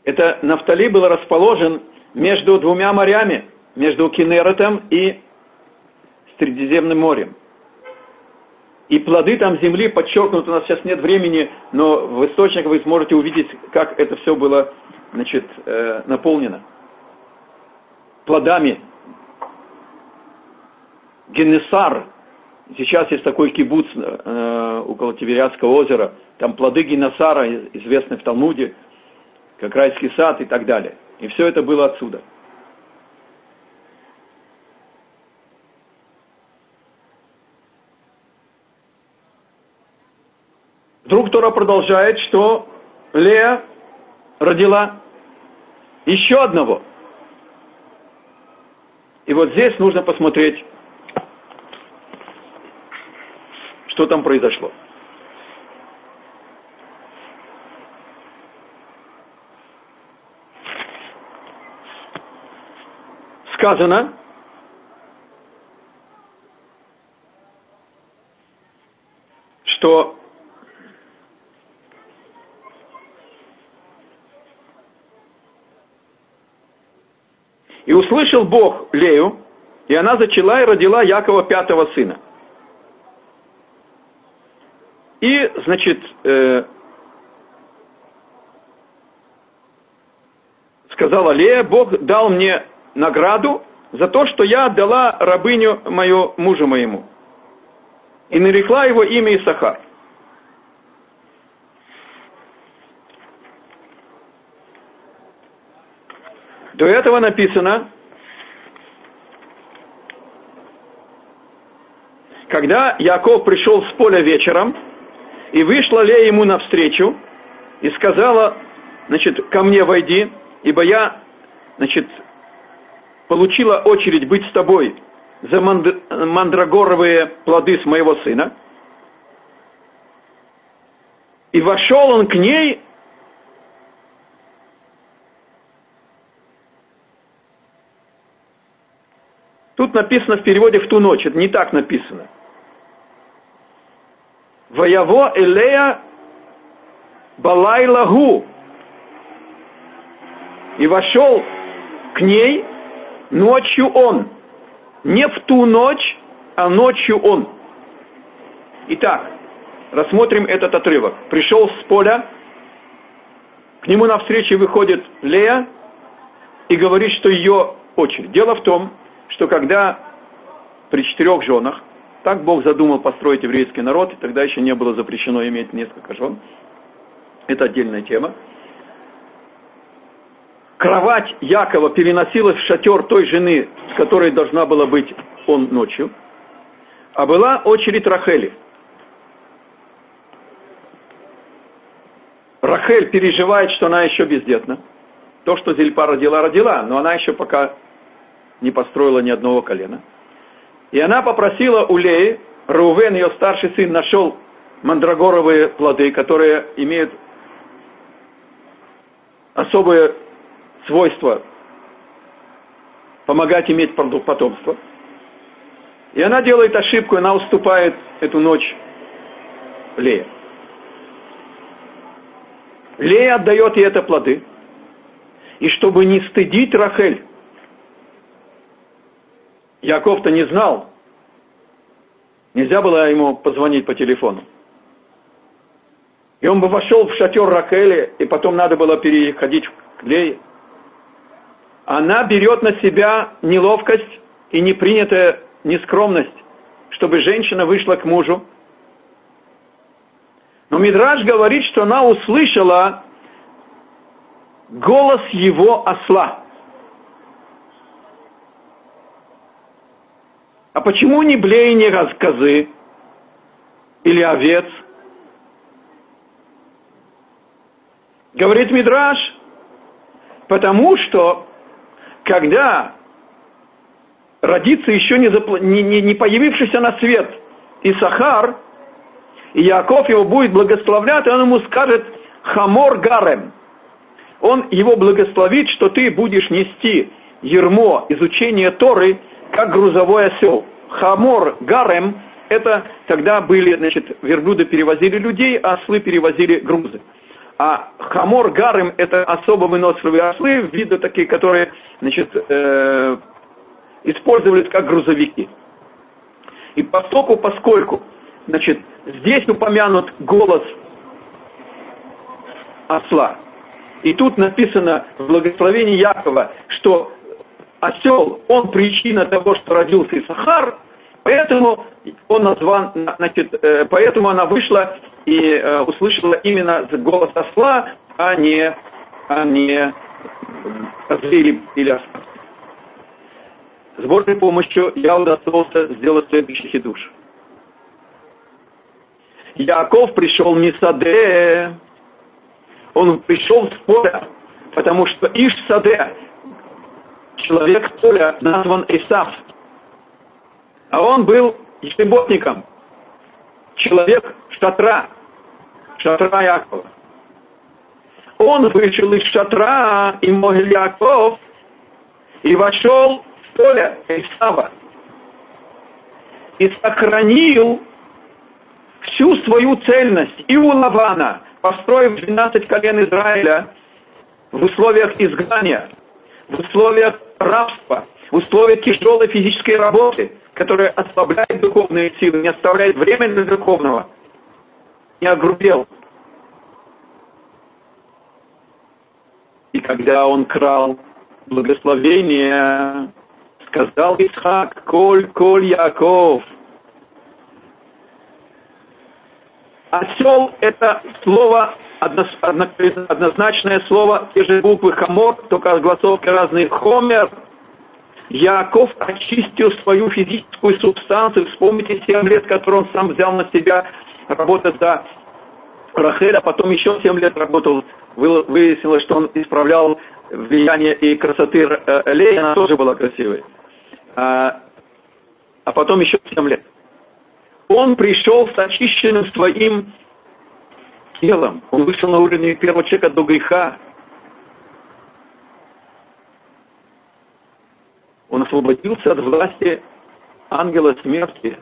Это Нафтали был расположен между двумя морями, между Кинеретом и Средиземным морем. И плоды там земли подчеркнуты, у нас сейчас нет времени, но в источниках вы сможете увидеть, как это все было значит, э, наполнено. Плодами. Генесар. Сейчас есть такой кибуц э, около Тивериадского озера. Там плоды Генесара, известны в Талмуде, как райский сад и так далее. И все это было отсюда. Вдруг Тора продолжает, что Лея родила еще одного. И вот здесь нужно посмотреть, что там произошло. Сказано, что И услышал Бог Лею, и она зачала и родила Якова пятого сына. И, значит, э, сказала Лея, Бог дал мне награду за то, что я отдала рабыню мою мужу моему. И нарекла его имя Исахар. До этого написано, когда Яков пришел с поля вечером, и вышла Лея ему навстречу, и сказала, значит, ко мне войди, ибо я, значит, получила очередь быть с тобой за манд... мандрагоровые плоды с моего сына. И вошел он к ней Тут написано в переводе «в ту ночь», это не так написано. «Ваяво Элея Балайлагу» и вошел к ней – ночью он. Не в ту ночь, а ночью он. Итак, рассмотрим этот отрывок. Пришел с поля, к нему навстречу выходит Лея и говорит, что ее очередь. Дело в том, что когда при четырех женах, так Бог задумал построить еврейский народ, и тогда еще не было запрещено иметь несколько жен, это отдельная тема, кровать Якова переносилась в шатер той жены, с которой должна была быть он ночью, а была очередь Рахели. Рахель переживает, что она еще бездетна. То, что Зельпа родила, родила, но она еще пока не построила ни одного колена. И она попросила у Леи, Рувен, ее старший сын, нашел мандрагоровые плоды, которые имеют особое свойство помогать иметь потомство. И она делает ошибку, и она уступает эту ночь Лея. Лея отдает ей это плоды. И чтобы не стыдить Рахель, Яков-то не знал. Нельзя было ему позвонить по телефону. И он бы вошел в шатер Рахели, и потом надо было переходить к Лее. Она берет на себя неловкость и непринятая нескромность, чтобы женщина вышла к мужу. Но Мидраж говорит, что она услышала голос его осла. А почему не блеяние рассказы или овец? Говорит Мидраш, потому что когда родится еще не, запл... не, не, не появившийся на свет Исахар, и Яков его будет благословлять, и он ему скажет «Хамор гарем». Он его благословит, что ты будешь нести ермо изучения Торы, как грузовой осел. Хамор гарем – это тогда были, значит, верблюды перевозили людей, а ослы перевозили грузы. А хамор гарем – это особо выносливые ослы, виды такие, которые, значит, э, использовались как грузовики. И поскольку, поскольку, значит, здесь упомянут голос осла, и тут написано в благословении Якова, что осел, он причина того, что родился Исахар, поэтому он назван, значит, э, поэтому она вышла и э, услышала именно голос осла, а не, а не или, или осла. С Божьей помощью я удостоился сделать следующий хидуш. Яков пришел не Саде, он пришел с поля, потому что Иш Саде, человек поля, назван Исаф. А он был ешеботником, человек шатра, шатра Якова. Он вышел из шатра, и мой Яков, и вошел в поле Исава. И сохранил всю свою цельность и у Лавана, построив 12 колен Израиля в условиях изгнания, в условиях рабства, в условиях тяжелой физической работы, которая ослабляет духовные силы, не оставляет времени духовного, не огрубел. И когда он крал благословение, сказал Исхак, Коль, Коль, Яков – Осел – это слово, однозначное слово, те же буквы хамор, только огласовки разные. Хомер. Яков очистил свою физическую субстанцию. Вспомните 7 лет, которые он сам взял на себя работать за Рахель, а потом еще 7 лет работал. Выяснилось, что он исправлял влияние и красоты э, Леи, она тоже была красивой. А, а потом еще 7 лет он пришел с очищенным своим телом. Он вышел на уровень первого человека до греха. Он освободился от власти ангела смерти.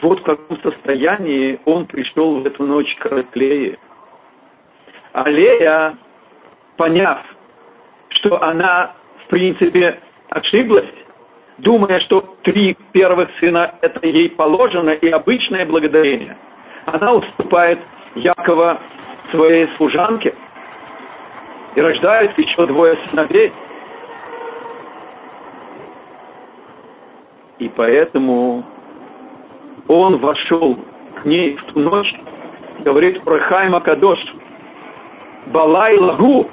Вот в каком состоянии он пришел в эту ночь к Раклее. А Лея, поняв, что она, в принципе, ошиблась, думая, что три первых сына – это ей положено и обычное благодарение, она уступает Якова своей служанке и рождает еще двое сыновей. И поэтому он вошел к ней в ту ночь, говорит про Хайма Кадош, Балай Лагу,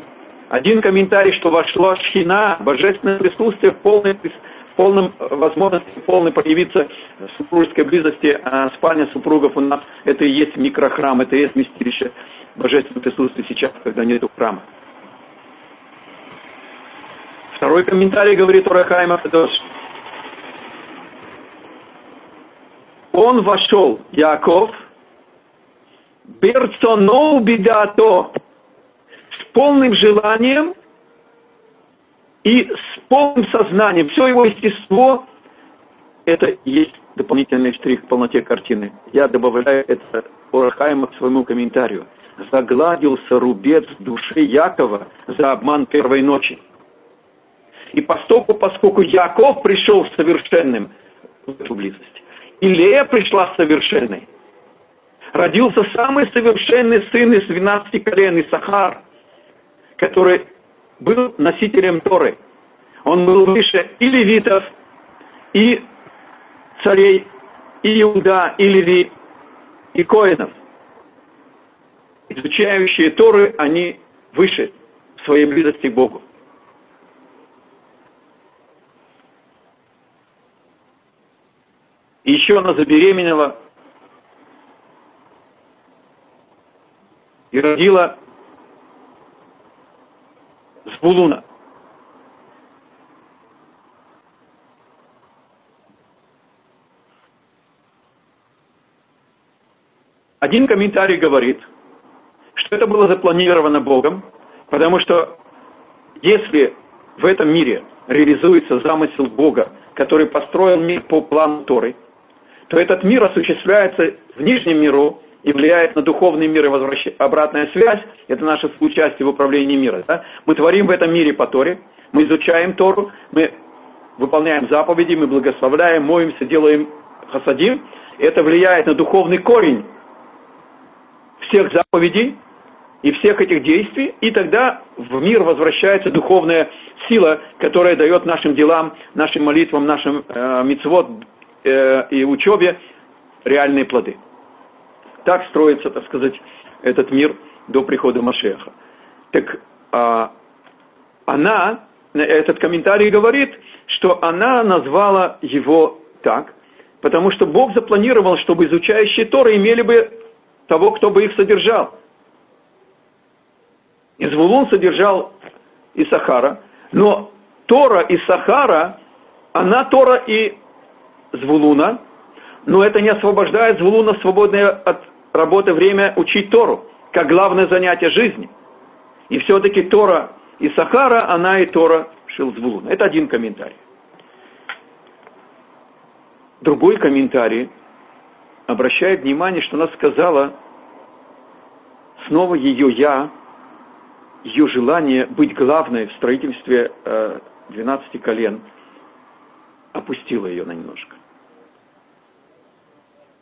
один комментарий, что вошла шхина, божественное присутствие в полной, в полном возможности полной появиться в супружеской близости, а спальня супругов у нас это и есть микрохрам, это и есть вместилище божественного присутствия сейчас, когда нет храма. Второй комментарий говорит о Рахайма Кадош. Он вошел, Яков, Берцоноу бедато, полным желанием и с полным сознанием. Все его естество – это есть дополнительный штрих к полноте картины. Я добавляю это Орахайма к своему комментарию. Загладился рубец души Якова за обман первой ночи. И поскольку, поскольку Яков пришел совершенным в эту близость, и Лея пришла совершенной, родился самый совершенный сын из 12 колен, Исахар – который был носителем Торы. Он был выше и левитов, и царей, и Иуда, и Леви, и Коинов. Изучающие Торы, они выше в своей близости к Богу. Еще она забеременела и родила Звулуна. Один комментарий говорит, что это было запланировано Богом, потому что если в этом мире реализуется замысел Бога, который построил мир по плану Торы, то этот мир осуществляется в нижнем миру, и влияет на духовный мир и возвращ... обратная связь, это наше соучастие в управлении миром. Да? Мы творим в этом мире по Торе, мы изучаем Тору, мы выполняем заповеди, мы благословляем, моемся, делаем хасадим. Это влияет на духовный корень всех заповедей и всех этих действий, и тогда в мир возвращается духовная сила, которая дает нашим делам, нашим молитвам, нашим э, мицвод э, и учебе реальные плоды. Так строится, так сказать, этот мир до прихода Машеха. Так а, она, этот комментарий говорит, что она назвала его так, потому что Бог запланировал, чтобы изучающие Торы имели бы того, кто бы их содержал. Извулун содержал Исахара, но Тора и Сахара, она Тора и Звулуна, но это не освобождает Звулуна свободное от работы время учить Тору, как главное занятие жизни. И все-таки Тора и Сахара, она и Тора Шилзвулун. Это один комментарий. Другой комментарий обращает внимание, что она сказала снова ее «я», ее желание быть главной в строительстве э, 12 колен опустила ее на немножко.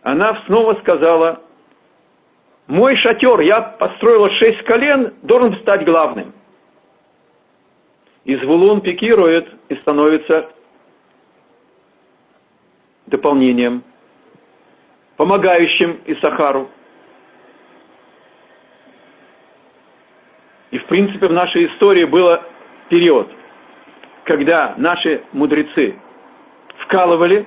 Она снова сказала мой шатер, я построила шесть колен, должен стать главным. И Звулун пикирует и становится дополнением, помогающим Исахару. И в принципе в нашей истории был период, когда наши мудрецы вкалывали,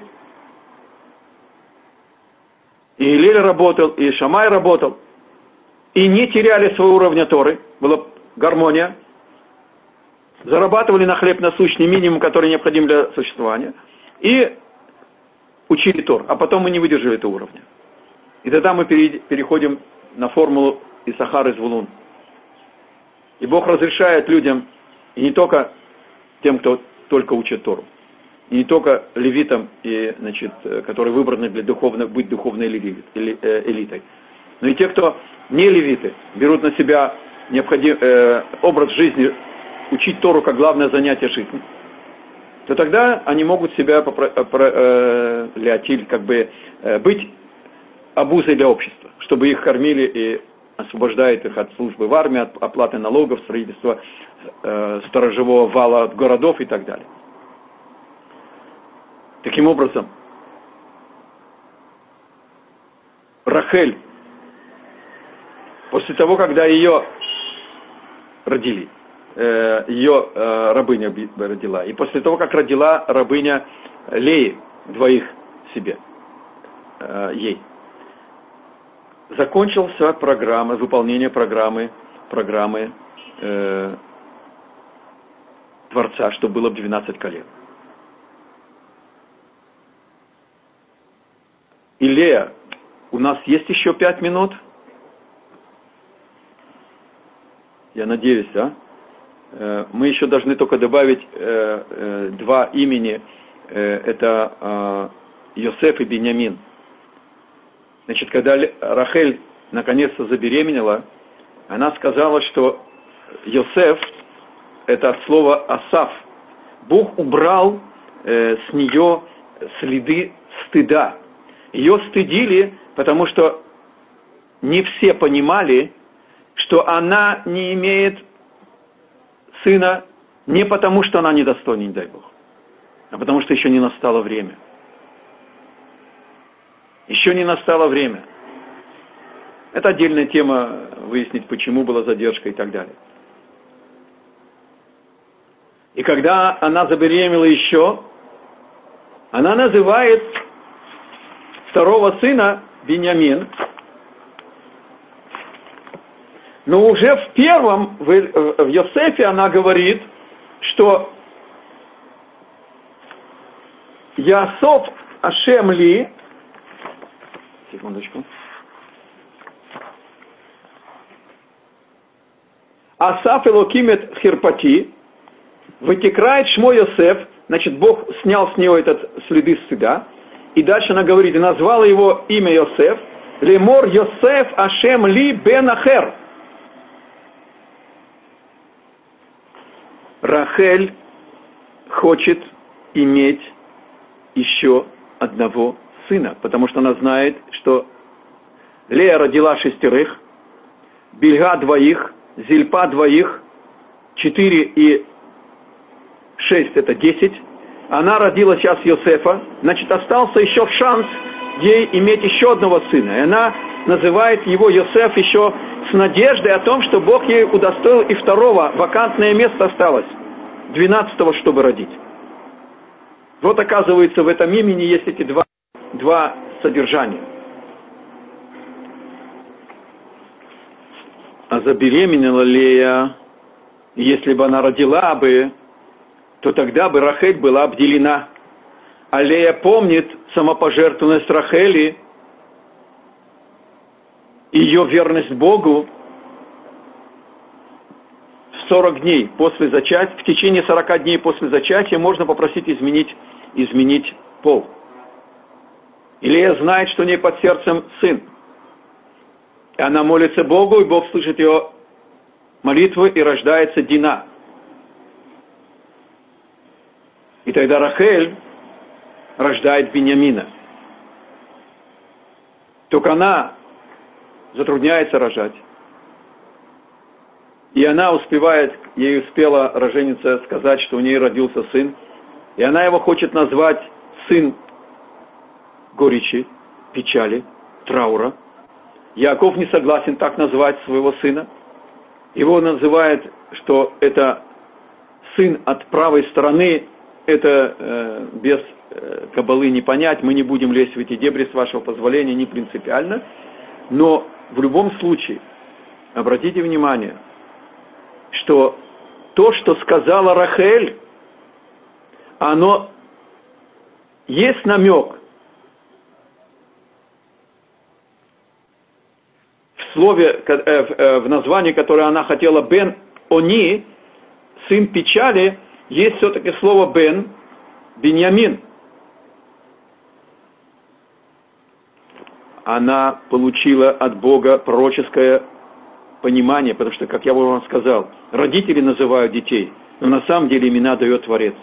и Илель работал, и Шамай работал – и не теряли своего уровня Торы, была гармония, зарабатывали на хлеб насущный минимум, который необходим для существования, и учили Тор, а потом мы не выдержали этого уровня. И тогда мы переходим на формулу Исахар из Вулун. И Бог разрешает людям, и не только тем, кто только учит Тору, и не только левитам, и, значит, э, которые выбраны для духовно, быть духовной э, элитой, но и те, кто не левиты, берут на себя необходим, э, образ жизни, учить Тору как главное занятие жизни, то тогда они могут себя э, э, как бы э, быть обузой для общества, чтобы их кормили и освобождает их от службы в армии, от оплаты налогов, строительства э, сторожевого вала от городов и так далее. Таким образом, Рахель, после того, когда ее родили, э, ее э, рабыня родила, и после того, как родила рабыня Леи, двоих себе, э, ей, закончился программа, выполнение программы, программы э, Дворца, что было бы 12 колен. Илея, у нас есть еще пять минут? Я надеюсь, да? Э, мы еще должны только добавить э, э, два имени. Это Йосеф и Беньямин. Значит, когда Рахель наконец-то забеременела, она сказала, что Йосеф, это от слова Асав, Бог убрал с нее следы стыда. Ее стыдили, потому что не все понимали, что она не имеет сына не потому, что она недостойна, не дай Бог, а потому что еще не настало время – еще не настало время. Это отдельная тема, выяснить, почему была задержка и так далее. И когда она забеременела еще, она называет второго сына Беньямин, но уже в первом, в, в Йосефе она говорит, что Ясов Ашем Ли, Секундочку. Асаф Элокимет Хирпати, вытекает Шмо Йосеф, значит, Бог снял с него этот следы стыда, и дальше она говорит, и назвала его имя Йосеф, Лемор Йосеф Ашем Ли Бен Ахер. Рахель хочет иметь еще одного сына, потому что она знает, что Лея родила шестерых, Бельга двоих, Зильпа двоих, четыре и шесть это десять. Она родила сейчас Йосефа, значит остался еще шанс ей иметь еще одного сына. И она называет его Йосеф еще с надеждой о том, что Бог ей удостоил и второго, вакантное место осталось, двенадцатого, чтобы родить. Вот оказывается в этом имени есть эти два два содержания. А забеременела Лея, если бы она родила бы, то тогда бы Рахель была обделена. А Лея помнит самопожертвованность Рахели, ее верность Богу в 40 дней после зачатия, в течение 40 дней после зачатия можно попросить изменить, изменить пол. Илия знает, что у ней под сердцем сын. И она молится Богу, и Бог слышит ее молитву, и рождается Дина. И тогда Рахель рождает Бениамина. Только она затрудняется рожать. И она успевает, ей успела роженица сказать, что у нее родился сын. И она его хочет назвать сын горечи, печали, траура. Яков не согласен так назвать своего сына. Его называют, что это сын от правой стороны, это э, без э, кабалы не понять, мы не будем лезть в эти дебри, с вашего позволения, не принципиально. Но в любом случае, обратите внимание, что то, что сказала Рахель, оно есть намек слове, э, э, в названии, которое она хотела Бен Они, сын печали, есть все-таки слово Бен, Беньямин, она получила от Бога пророческое понимание, потому что, как я вам сказал, родители называют детей, но на самом деле имена дает Творец.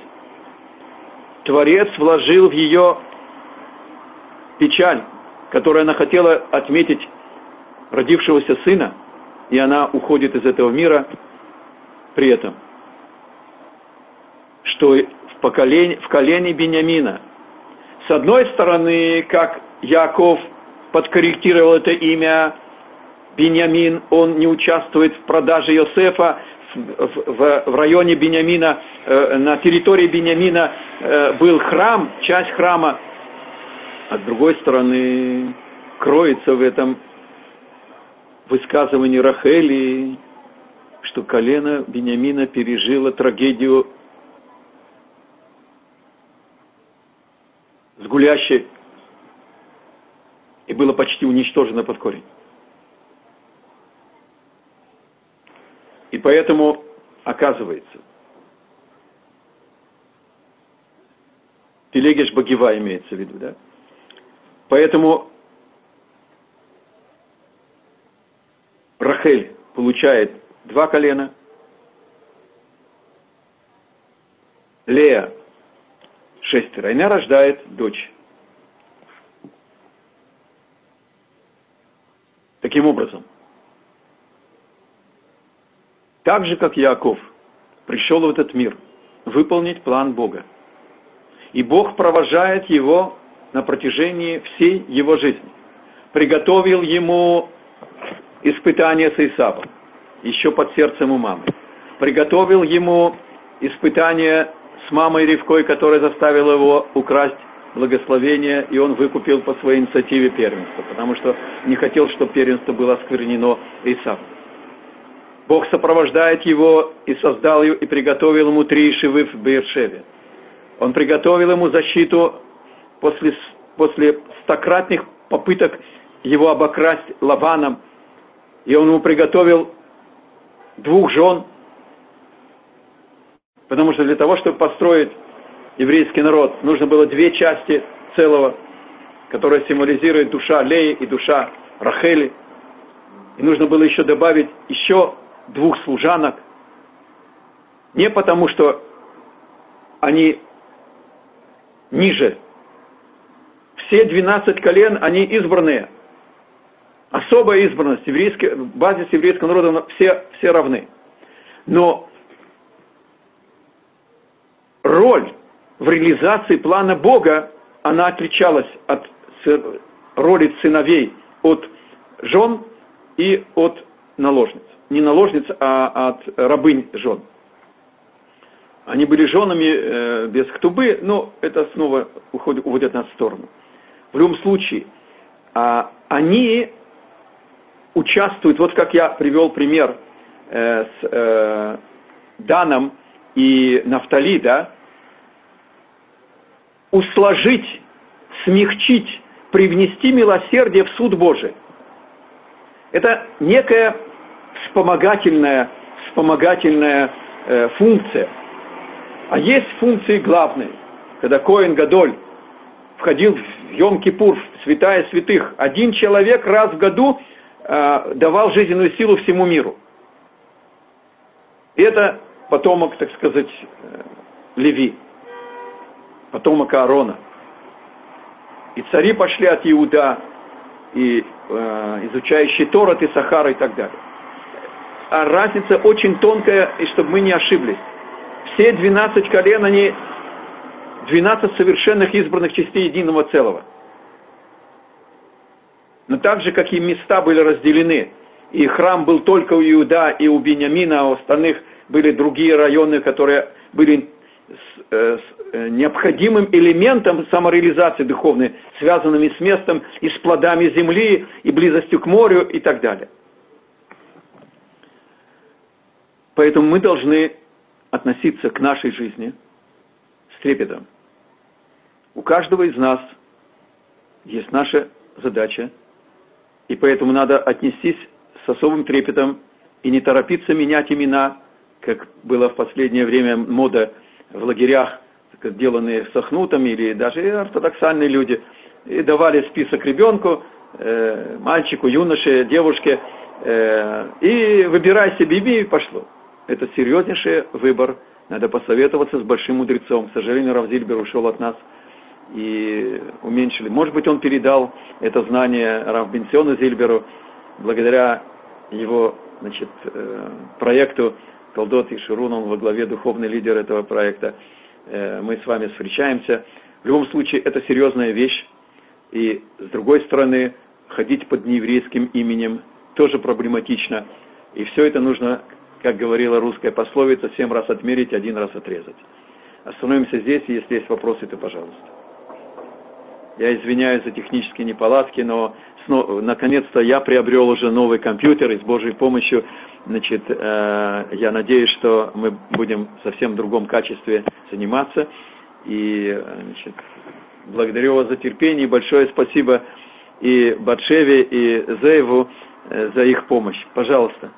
Творец вложил в ее печаль, которую она хотела отметить родившегося сына, и она уходит из этого мира при этом, что в, поколении, в колене Бениамина, с одной стороны, как Яков подкорректировал это имя Беньямин, он не участвует в продаже Йосефа, в, в, в районе Бениамина, э, на территории Бениамина э, был храм, часть храма, а с другой стороны кроется в этом высказывании Рахели, что колено Бениамина пережило трагедию с гулящей и было почти уничтожено под корень. И поэтому, оказывается, Пелегеш Багива имеется в виду, да? Поэтому Рахель получает два колена, Лея шестеро, и она рождает дочь. Таким образом, так же, как Яков пришел в этот мир выполнить план Бога. И Бог провожает его на протяжении всей его жизни. Приготовил ему испытание с Исавом, еще под сердцем у мамы. Приготовил ему испытание с мамой Ревкой, которая заставила его украсть благословение, и он выкупил по своей инициативе первенство, потому что не хотел, чтобы первенство было осквернено Исавом. Бог сопровождает его и создал его, и приготовил ему три шивы в Бершеве. Он приготовил ему защиту после, после стократных попыток его обокрасть Лаваном. И он ему приготовил двух жен, потому что для того, чтобы построить еврейский народ, нужно было две части целого, которая символизирует душа Леи и душа Рахели. И нужно было еще добавить еще двух служанок, не потому что они ниже. Все 12 колен, они избранные. Особая избранность, еврейский, базис еврейского народа, все, все равны. Но роль в реализации плана Бога, она отличалась от роли сыновей от жен и от наложниц не наложниц, а от рабынь жен. Они были женами э, без ктубы, но это снова уходит, уводит нас в сторону. В любом случае, а, они участвуют, вот как я привел пример э, с э, Даном и Нафтали, да, усложить, смягчить, привнести милосердие в суд Божий. Это некая вспомогательная, вспомогательная э, функция. А есть функции главные. Когда Коин Гадоль входил в Йом-Кипур, в святая святых, один человек раз в году э, давал жизненную силу всему миру. И это потомок, так сказать, э, Леви, потомок Аарона. И цари пошли от Иуда, и э, изучающие Торот и Сахара и так далее а разница очень тонкая, и чтобы мы не ошиблись. Все 12 колен, они 12 совершенных избранных частей единого целого. Но так же, как и места были разделены, и храм был только у Иуда и у Бениамина, а у остальных были другие районы, которые были с, э, с э, необходимым элементом самореализации духовной, связанными с местом и с плодами земли, и близостью к морю и так далее. Поэтому мы должны относиться к нашей жизни с трепетом. У каждого из нас есть наша задача, и поэтому надо отнестись с особым трепетом и не торопиться менять имена, как было в последнее время мода в лагерях, деланные сохнутами или даже ортодоксальные люди, и давали список ребенку, э, мальчику, юноше, девушке, э, и выбирай себе имя, и пошло. Это серьезнейший выбор. Надо посоветоваться с большим мудрецом. К сожалению, Равзильбер ушел от нас и уменьшили. Может быть, он передал это знание Равбенсиону Зильберу благодаря его значит, э, проекту Колдот и Ширун, он во главе духовный лидер этого проекта. Э, мы с вами встречаемся. В любом случае, это серьезная вещь. И с другой стороны, ходить под нееврейским именем тоже проблематично. И все это нужно, как говорила русская пословица, семь раз отмерить, один раз отрезать. Остановимся здесь, если есть вопросы, то пожалуйста. Я извиняюсь за технические неполадки, но наконец-то я приобрел уже новый компьютер и с Божьей помощью, значит, э, я надеюсь, что мы будем в совсем другом качестве заниматься. И, значит, благодарю вас за терпение большое спасибо и Батшеве, и Зееву э, за их помощь. Пожалуйста.